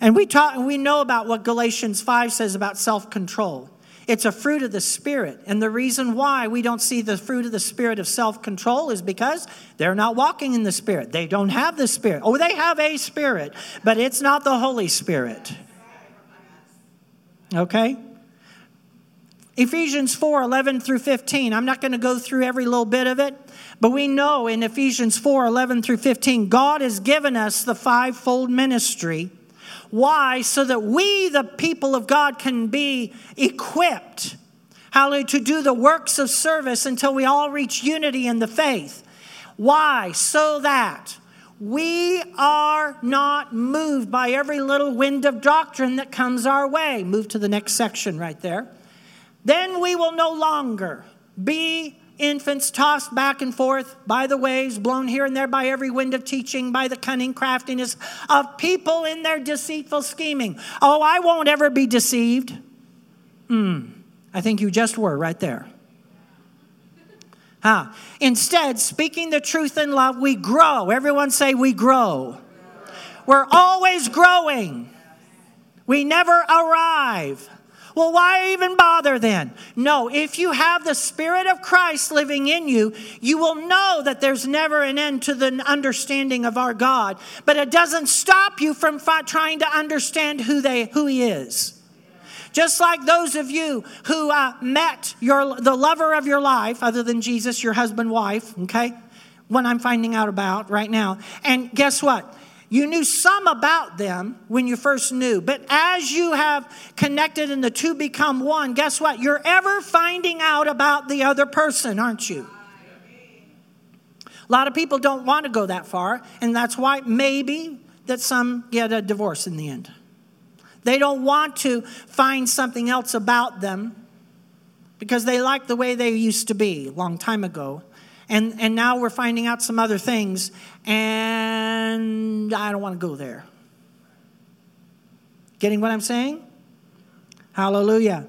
And we talk and we know about what Galatians 5 says about self-control. It's a fruit of the Spirit. And the reason why we don't see the fruit of the Spirit of self control is because they're not walking in the Spirit. They don't have the Spirit. Oh, they have a Spirit, but it's not the Holy Spirit. Okay? Ephesians 4 11 through 15. I'm not going to go through every little bit of it, but we know in Ephesians 4 11 through 15, God has given us the fivefold ministry why? So that we, the people of God, can be equipped, hallelujah, to do the works of service until we all reach unity in the faith. Why? So that we are not moved by every little wind of doctrine that comes our way. Move to the next section right there. Then we will no longer be infants tossed back and forth by the waves, blown here and there by every wind of teaching, by the cunning craftiness of people in their deceitful scheming. Oh, I won't ever be deceived. Hmm, I think you just were right there. Huh. Instead, speaking the truth in love, we grow. Everyone say, we grow. We're always growing. We never arrive. Well, why even bother then? No, if you have the Spirit of Christ living in you, you will know that there's never an end to the understanding of our God. But it doesn't stop you from trying to understand who, they, who He is. Just like those of you who uh, met your, the lover of your life, other than Jesus, your husband, wife, okay? One I'm finding out about right now. And guess what? You knew some about them when you first knew, but as you have connected and the two become one, guess what? You're ever finding out about the other person, aren't you? A lot of people don't want to go that far, and that's why maybe that some get a divorce in the end. They don't want to find something else about them because they like the way they used to be a long time ago. And, and now we're finding out some other things, and I don't want to go there. Getting what I'm saying? Hallelujah.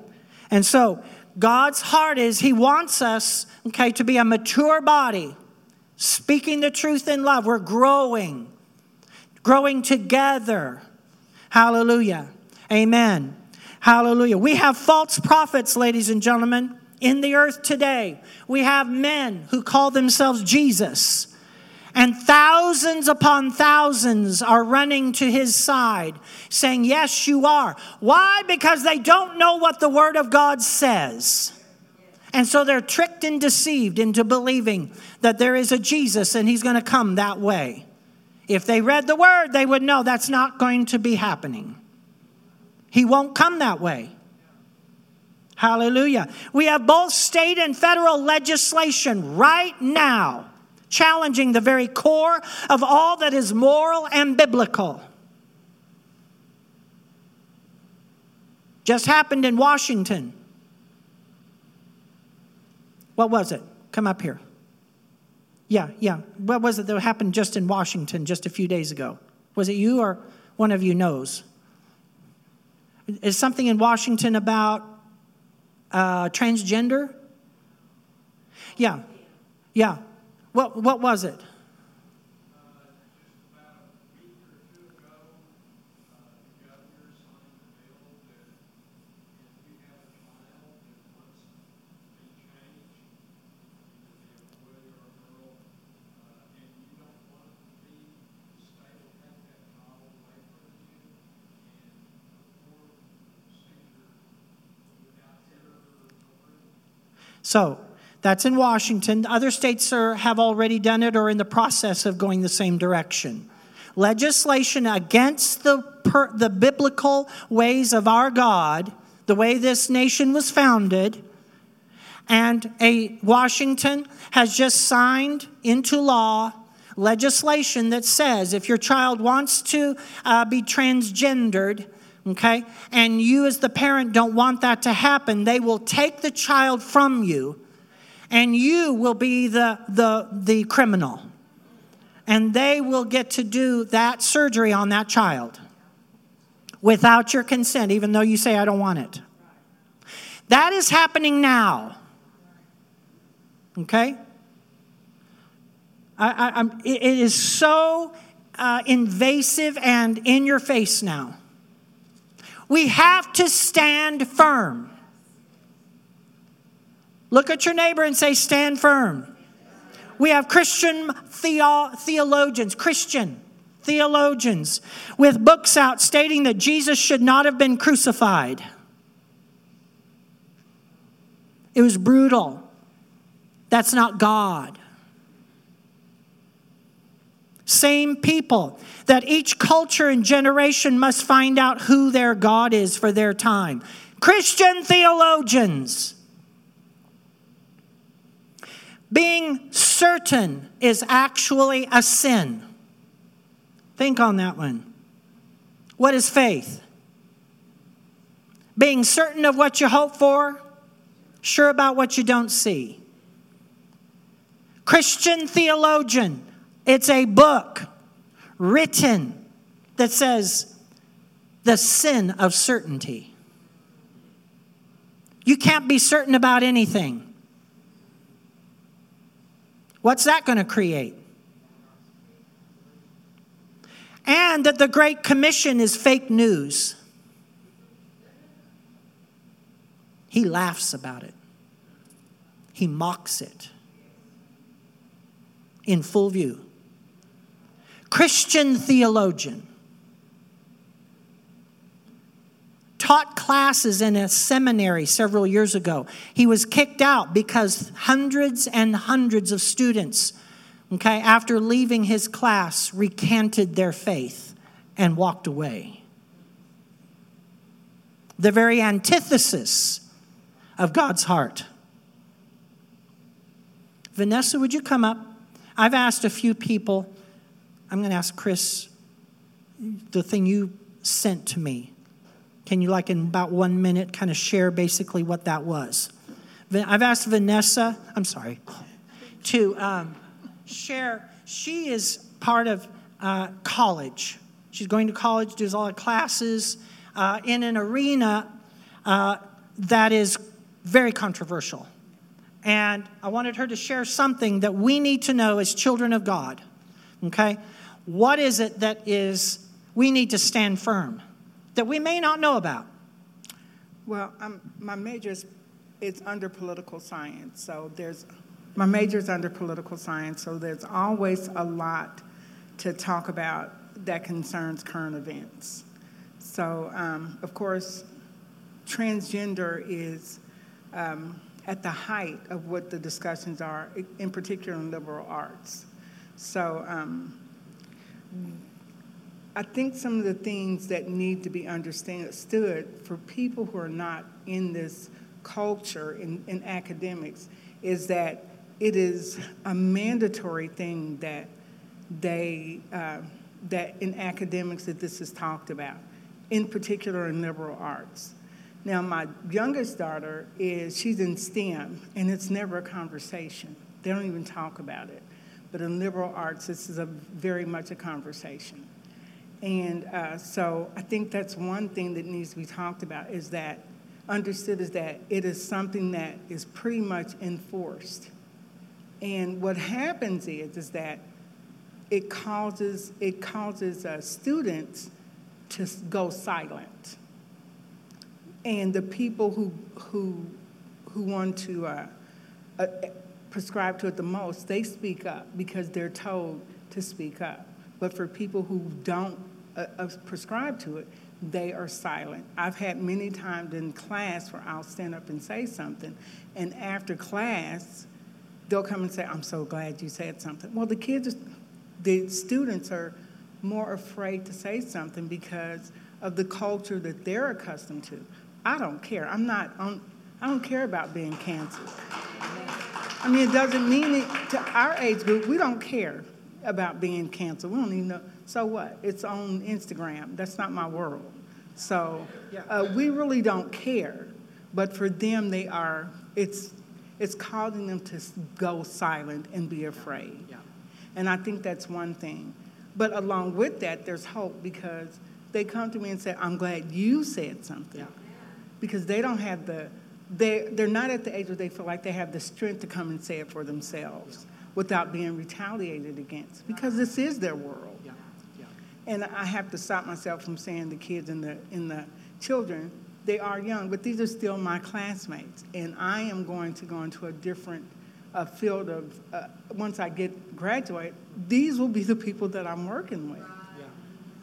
And so, God's heart is He wants us, okay, to be a mature body. speaking the truth in love. We're growing, growing together. Hallelujah. Amen. Hallelujah. We have false prophets, ladies and gentlemen, in the earth today. We have men who call themselves Jesus. And thousands upon thousands are running to his side, saying, Yes, you are. Why? Because they don't know what the Word of God says. And so they're tricked and deceived into believing that there is a Jesus and he's going to come that way. If they read the Word, they would know that's not going to be happening. He won't come that way. Hallelujah. We have both state and federal legislation right now challenging the very core of all that is moral and biblical. Just happened in Washington. What was it? Come up here. Yeah, yeah. What was it that happened just in Washington just a few days ago? Was it you or one of you knows? Is something in Washington about uh, transgender? Yeah, yeah. What, what was it? So that's in Washington. Other states are, have already done it or in the process of going the same direction. Legislation against the, per, the biblical ways of our God, the way this nation was founded, and a Washington has just signed into law legislation that says if your child wants to uh, be transgendered, okay, and you as the parent don't want that to happen, they will take the child from you and you will be the, the, the criminal. And they will get to do that surgery on that child without your consent, even though you say, I don't want it. That is happening now. Okay? I, I, it is so uh, invasive and in your face now. We have to stand firm. Look at your neighbor and say, Stand firm. We have Christian theo- theologians, Christian theologians, with books out stating that Jesus should not have been crucified. It was brutal. That's not God. Same people that each culture and generation must find out who their God is for their time. Christian theologians. Being certain is actually a sin. Think on that one. What is faith? Being certain of what you hope for, sure about what you don't see. Christian theologian, it's a book written that says the sin of certainty. You can't be certain about anything. What's that going to create? And that the Great Commission is fake news. He laughs about it, he mocks it in full view. Christian theologian. Taught classes in a seminary several years ago. He was kicked out because hundreds and hundreds of students, okay, after leaving his class, recanted their faith and walked away. The very antithesis of God's heart. Vanessa, would you come up? I've asked a few people I'm going to ask Chris the thing you sent to me. Can you, like, in about one minute, kind of share basically what that was? I've asked Vanessa, I'm sorry, to um, share. She is part of uh, college. She's going to college, does all the classes uh, in an arena uh, that is very controversial. And I wanted her to share something that we need to know as children of God. Okay? What is it that is we need to stand firm that we may not know about? Well, I'm, my major is, is under political science, so there's my major is under political science, so there's always a lot to talk about that concerns current events. So, um, of course, transgender is um, at the height of what the discussions are, in particular in liberal arts. So, um, I think some of the things that need to be understood for people who are not in this culture in, in academics is that it is a mandatory thing that they uh, that in academics that this is talked about, in particular in liberal arts. Now, my youngest daughter is she's in STEM, and it's never a conversation. They don't even talk about it. But in liberal arts, this is a very much a conversation. And uh, so I think that's one thing that needs to be talked about is that understood is that it is something that is pretty much enforced and what happens is, is that it causes, it causes uh, students to go silent. And the people who, who, who want to uh, uh, prescribe to it the most, they speak up because they're told to speak up. But for people who don't uh, uh, prescribe to it, they are silent. I've had many times in class where I'll stand up and say something, and after class, they'll come and say, I'm so glad you said something. Well, the kids, the students are more afraid to say something because of the culture that they're accustomed to. I don't care. I'm not on, I don't care about being canceled. I mean, it doesn't mean it to our age group, we don't care about being canceled. We don't even know. So what? It's on Instagram. That's not my world. So uh, we really don't care. But for them, they are, it's it's causing them to go silent and be afraid. Yeah. And I think that's one thing. But along with that, there's hope because they come to me and say, I'm glad you said something. Yeah. Because they don't have the, they, they're not at the age where they feel like they have the strength to come and say it for themselves without being retaliated against because this is their world. Yeah. Yeah. And I have to stop myself from saying the kids and the, and the children they are young, but these are still my classmates. And I am going to go into a different uh, field of, uh, once I get graduate, these will be the people that I'm working with. Yeah,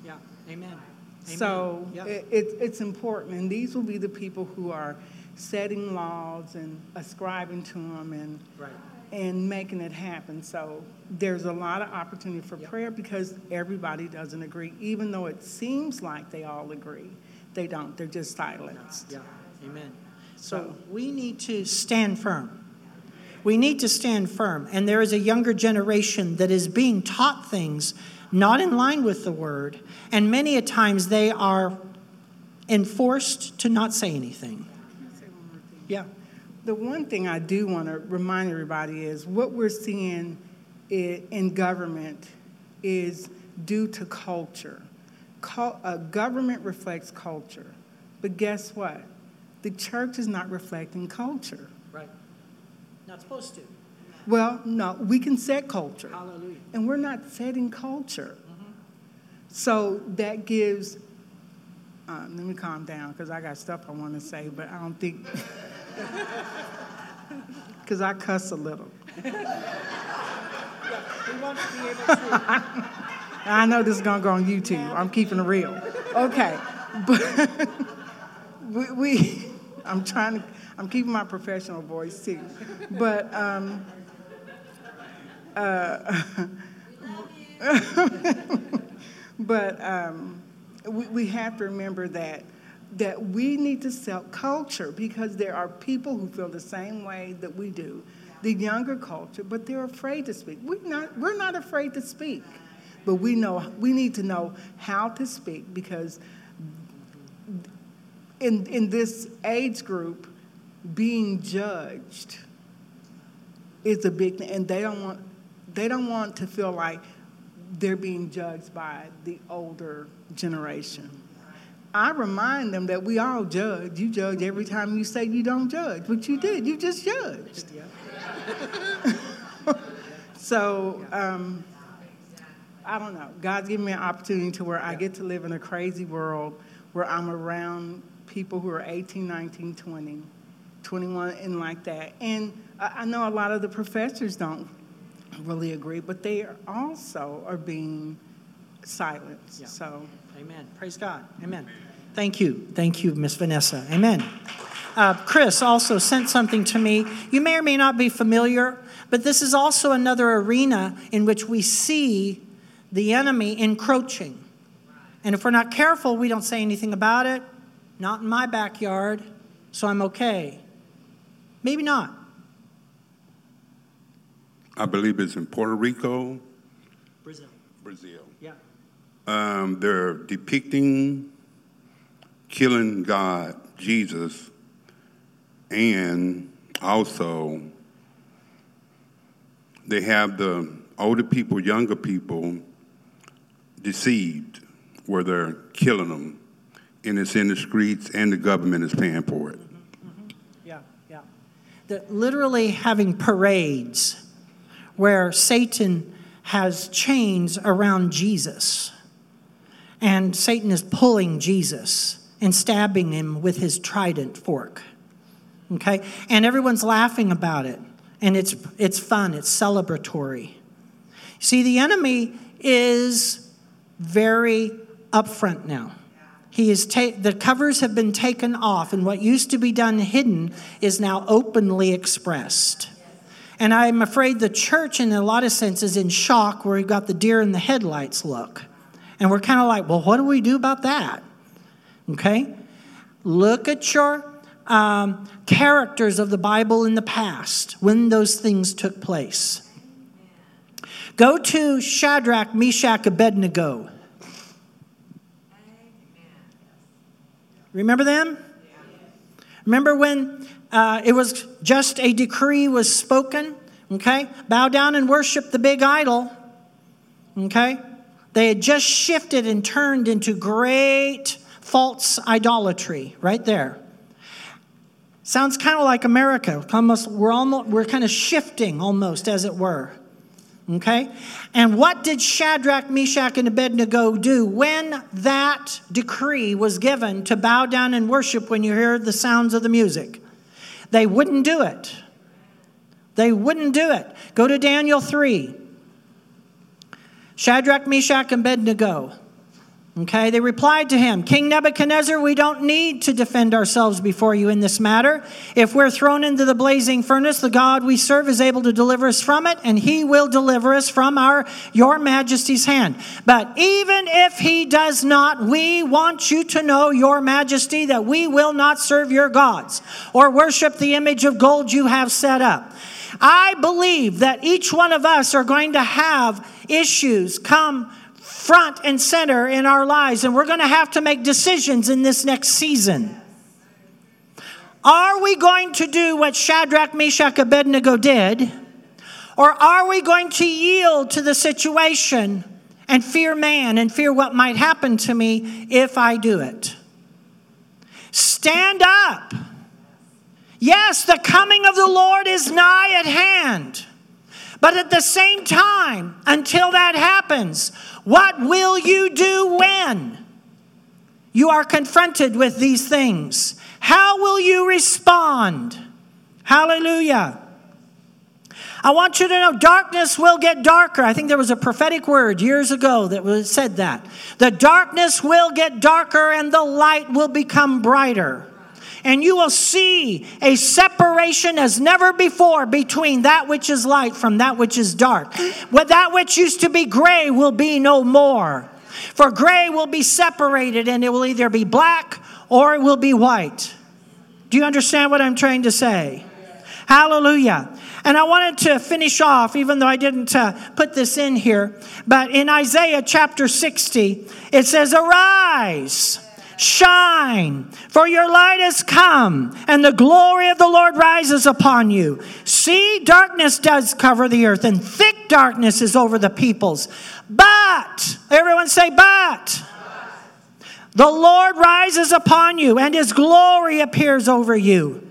yeah, amen. amen. So yep. it, it, it's important, and these will be the people who are setting laws and ascribing to them and right. And making it happen. So there's a lot of opportunity for yep. prayer because everybody doesn't agree, even though it seems like they all agree. They don't, they're just silenced. Yeah, amen. So we need to stand firm. We need to stand firm. And there is a younger generation that is being taught things not in line with the word. And many a times they are enforced to not say anything. Yeah. The one thing I do want to remind everybody is what we're seeing in government is due to culture uh, government reflects culture. But guess what? The church is not reflecting culture. Right. Not supposed to. Well, no, we can set culture. Hallelujah. And we're not setting culture. Mm-hmm. So that gives, um, let me calm down because I got stuff I want to say, but I don't think, because I cuss a little. I know this is going to go on YouTube. I'm keeping it real. Okay. But we, we, I'm trying to, I'm keeping my professional voice too. But, um, uh, but um, we, we have to remember that that we need to sell culture because there are people who feel the same way that we do, the younger culture, but they're afraid to speak. We're not, we're not afraid to speak but we know we need to know how to speak because in in this age group, being judged is a big thing, and they don't want they don't want to feel like they're being judged by the older generation. I remind them that we all judge. You judge every time you say you don't judge, but you did. You just judged. so um, I don't know. God's given me an opportunity to where I get to live in a crazy world where I'm around people who are 18, 19, 20, 21, and like that. And I know a lot of the professors don't really agree, but they also are being silenced. Yeah. So, Amen. Praise God. Amen. Thank you. Thank you, Miss Vanessa. Amen. Uh, Chris also sent something to me. You may or may not be familiar, but this is also another arena in which we see the enemy encroaching. And if we're not careful, we don't say anything about it. Not in my backyard, so I'm okay. Maybe not. I believe it's in Puerto Rico. Brazil. Brazil. Yeah. Um, they're depicting killing God, Jesus, and also they have the older people, younger people deceived where they're killing them. And it's in the streets, and the government is paying for it. Mm-hmm. Yeah, yeah. Literally having parades where Satan has chains around Jesus, and Satan is pulling Jesus and stabbing him with his trident fork. Okay? And everyone's laughing about it. And it's, it's fun, it's celebratory. See, the enemy is very upfront now. He is ta- the covers have been taken off, and what used to be done hidden is now openly expressed. And I'm afraid the church, in a lot of senses, in shock where we've got the deer in the headlights look. And we're kind of like, well, what do we do about that? Okay? Look at your um, characters of the Bible in the past when those things took place. Go to Shadrach, Meshach, Abednego. Remember them? Remember when uh, it was just a decree was spoken? Okay? Bow down and worship the big idol. Okay? They had just shifted and turned into great false idolatry right there. Sounds kind of like America. Almost, we're, almost, we're kind of shifting almost, as it were. Okay? And what did Shadrach, Meshach, and Abednego do when that decree was given to bow down and worship when you hear the sounds of the music? They wouldn't do it. They wouldn't do it. Go to Daniel 3. Shadrach, Meshach, and Abednego. Okay, they replied to him, King Nebuchadnezzar, we don't need to defend ourselves before you in this matter. If we're thrown into the blazing furnace, the God we serve is able to deliver us from it, and he will deliver us from our your majesty's hand. But even if he does not, we want you to know, your majesty, that we will not serve your gods or worship the image of gold you have set up. I believe that each one of us are going to have issues come front and center in our lives, and we're going to have to make decisions in this next season. Are we going to do what Shadrach, Meshach, Abednego did, or are we going to yield to the situation and fear man and fear what might happen to me if I do it? Stand up. Yes, the coming of the Lord is nigh at hand. But at the same time, until that happens, what will you do when you are confronted with these things? How will you respond? Hallelujah. I want you to know darkness will get darker. I think there was a prophetic word years ago that was, said that. The darkness will get darker and the light will become brighter and you will see a separation as never before between that which is light from that which is dark. What that which used to be gray will be no more. For gray will be separated and it will either be black or it will be white. Do you understand what I'm trying to say? Hallelujah. And I wanted to finish off, even though I didn't uh, put this in here, but in Isaiah chapter 60, it says, Arise Shine, for your light has come, and the glory of the Lord rises upon you. See, darkness does cover the earth, and thick darkness is over the peoples. But, everyone say, but. The Lord rises upon you, and his glory appears over you.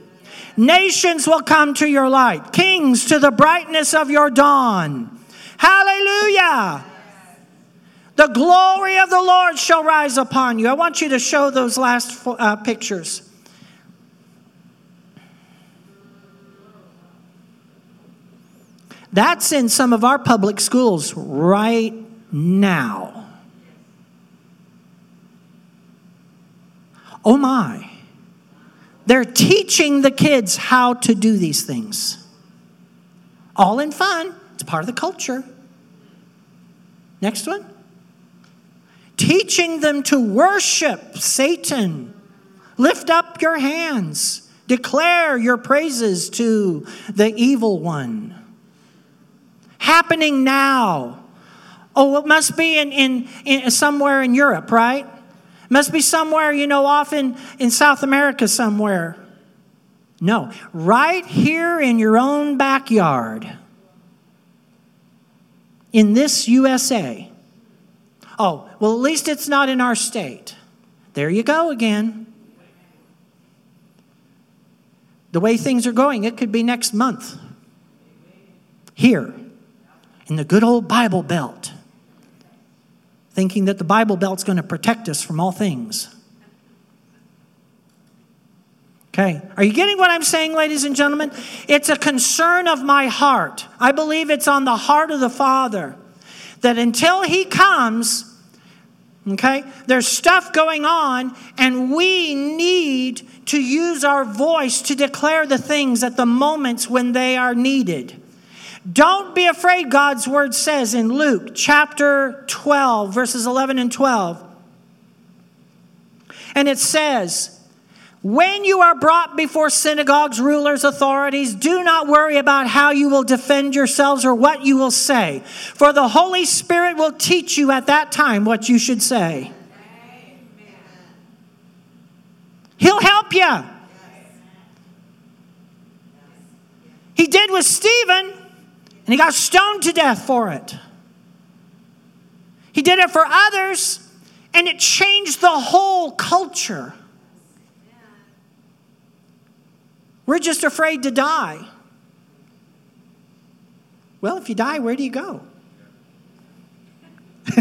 Nations will come to your light, kings to the brightness of your dawn. Hallelujah. The glory of the Lord shall rise upon you. I want you to show those last uh, pictures. That's in some of our public schools right now. Oh my. They're teaching the kids how to do these things. All in fun, it's part of the culture. Next one. Teaching them to worship Satan. Lift up your hands. Declare your praises to the evil one. Happening now. Oh, it must be in, in, in somewhere in Europe, right? Must be somewhere, you know, off in, in South America somewhere. No, right here in your own backyard, in this USA. Oh, well, at least it's not in our state. There you go again. The way things are going, it could be next month. Here, in the good old Bible Belt thinking that the Bible Belt's going to protect us from all things. Okay, are you getting what I'm saying, ladies and gentlemen? It's a concern of my heart. I believe it's on the heart of the Father that until He comes, okay, there's stuff going on, and we need to use our voice to declare the things at the moments when they are needed. Don't be afraid, God's word says in Luke chapter 12, verses 11 and 12. And it says, When you are brought before synagogues, rulers, authorities, do not worry about how you will defend yourselves or what you will say, for the Holy Spirit will teach you at that time what you should say. He'll help you. He did with Stephen. And he got stoned to death for it. He did it for others, and it changed the whole culture. We're just afraid to die. Well, if you die, where do you go?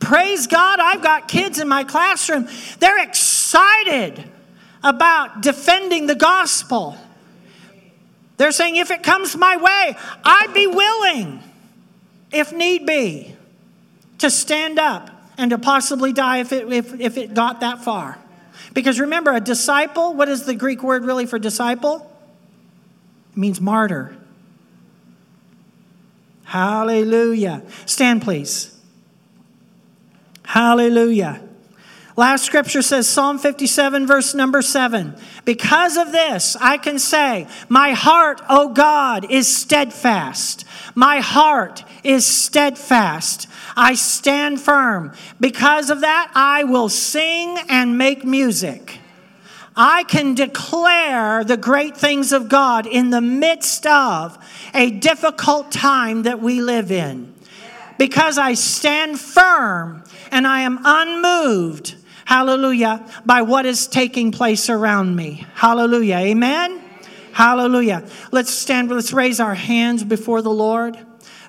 Praise God, I've got kids in my classroom. They're excited about defending the gospel. They're saying, if it comes my way, I'd be willing, if need be, to stand up and to possibly die if it, if, if it got that far. Because remember, a disciple, what is the Greek word really for disciple? It means martyr. Hallelujah. Stand, please. Hallelujah. Last scripture says, Psalm 57, verse number 7. Because of this, I can say, My heart, O God, is steadfast. My heart is steadfast. I stand firm. Because of that, I will sing and make music. I can declare the great things of God in the midst of a difficult time that we live in. Because I stand firm and I am unmoved Hallelujah. By what is taking place around me. Hallelujah. Amen. Hallelujah. Let's stand, let's raise our hands before the Lord.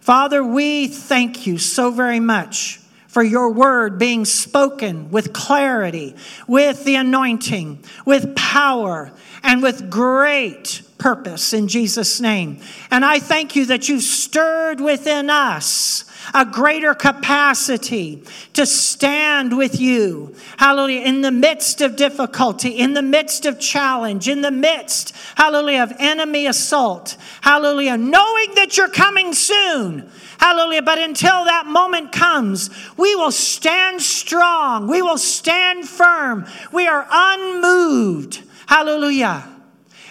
Father, we thank you so very much for your word being spoken with clarity, with the anointing, with power, and with great purpose in Jesus' name. And I thank you that you've stirred within us a greater capacity to stand with you. Hallelujah. In the midst of difficulty, in the midst of challenge, in the midst, hallelujah, of enemy assault. Hallelujah. Knowing that you're coming soon. Hallelujah. But until that moment comes, we will stand strong. We will stand firm. We are unmoved. Hallelujah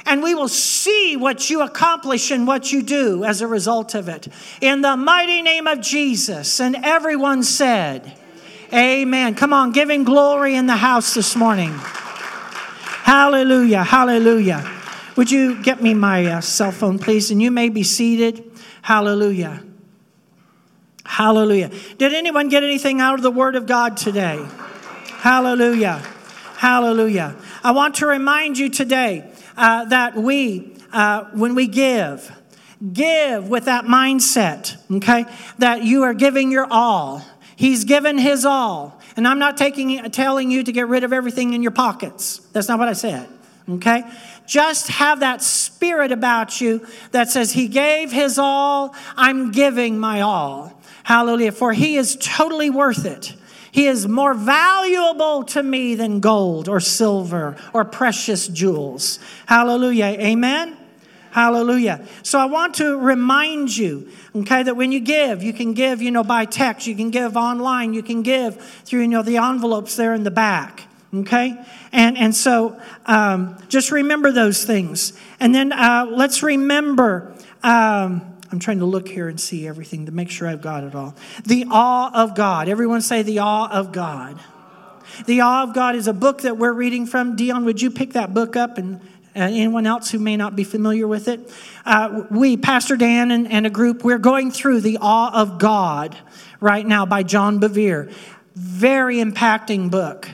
and we will see what you accomplish and what you do as a result of it. In the mighty name of Jesus. And everyone said, Amen. Come on, giving glory in the house this morning. Hallelujah, hallelujah. Would you get me my uh, cell phone, please? And you may be seated. Hallelujah. Hallelujah. Did anyone get anything out of the Word of God today? Hallelujah. Hallelujah. I want to remind you today uh, that we, uh, when we give, give with that mindset, okay, that you are giving your all. He's given his all. And I'm not taking, telling you to get rid of everything in your pockets. That's not what I said, okay? Just have that spirit about you that says, He gave His all, I'm giving my all. Hallelujah. For He is totally worth it. He is more valuable to me than gold or silver or precious jewels. Hallelujah. Amen. Hallelujah. So I want to remind you, okay, that when you give, you can give, you know, by text, you can give online, you can give through, you know, the envelopes there in the back, okay? And, and so um, just remember those things. And then uh, let's remember, um, I'm trying to look here and see everything to make sure I've got it all. The awe of God. Everyone say the awe of God. The Awe of God is a book that we're reading from. Dion, would you pick that book up and uh, anyone else who may not be familiar with it? Uh, we, Pastor Dan and, and, a group, we're going through The Awe of God right now by John Bevere. Very impacting book.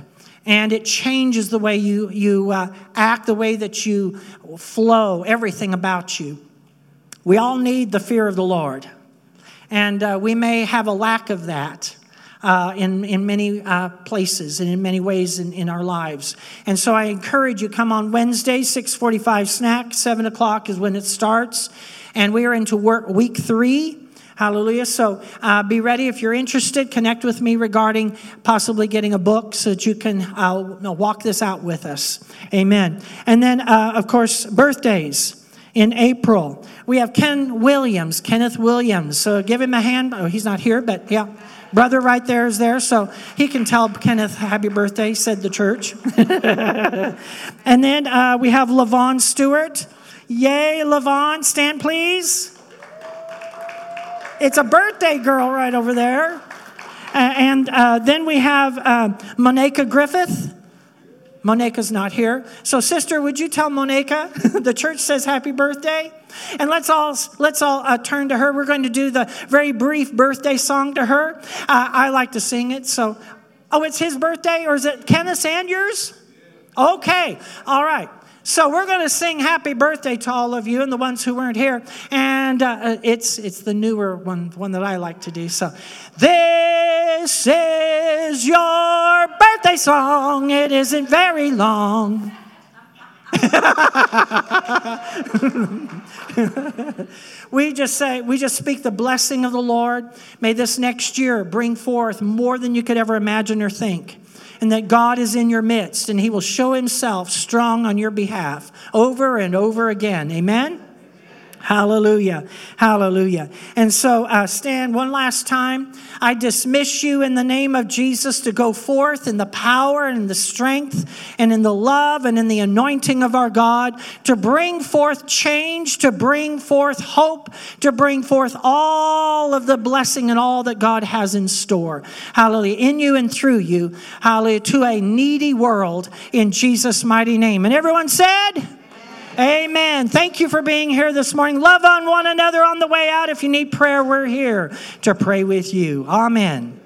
And it changes the way you, you uh, act, the way that you flow, everything about you. We all need the fear of the Lord. And uh, we may have a lack of that uh, in, in many uh, places and in many ways in, in our lives. And so I encourage you, come on Wednesday, 645 snack, 7 o'clock is when it starts. And we are into work week three. Hallelujah. So uh, be ready if you're interested. Connect with me regarding possibly getting a book so that you can uh, walk this out with us. Amen. And then, uh, of course, birthdays in April. We have Ken Williams, Kenneth Williams. So give him a hand. Oh, he's not here, but yeah. Brother right there is there, so he can tell Kenneth happy birthday, said the church. and then uh, we have Levon Stewart. Yay, Levon, stand please. It's a birthday girl right over there. Uh, and uh, then we have uh, Monica Griffith. Monica's not here. So, sister, would you tell Monica the church says happy birthday? And let's all let's all uh, turn to her. We're going to do the very brief birthday song to her. Uh, I like to sing it. So, oh, it's his birthday, or is it Kenneth and yours? Okay, all right. So we're going to sing happy birthday to all of you and the ones who weren't here. And uh, it's, it's the newer one, one that I like to do. So this is your birthday song. It isn't very long. we just say, we just speak the blessing of the Lord. May this next year bring forth more than you could ever imagine or think and that God is in your midst and He will show Himself strong on your behalf over and over again. Amen? Hallelujah. Hallelujah. And so, uh, Stan, one last time, I dismiss you in the name of Jesus to go forth in the power and the strength and in the love and in the anointing of our God to bring forth change, to bring forth hope, to bring forth all of the blessing and all that God has in store. Hallelujah. In you and through you. Hallelujah. To a needy world in Jesus' mighty name. And everyone said, Amen. Thank you for being here this morning. Love on one another on the way out. If you need prayer, we're here to pray with you. Amen.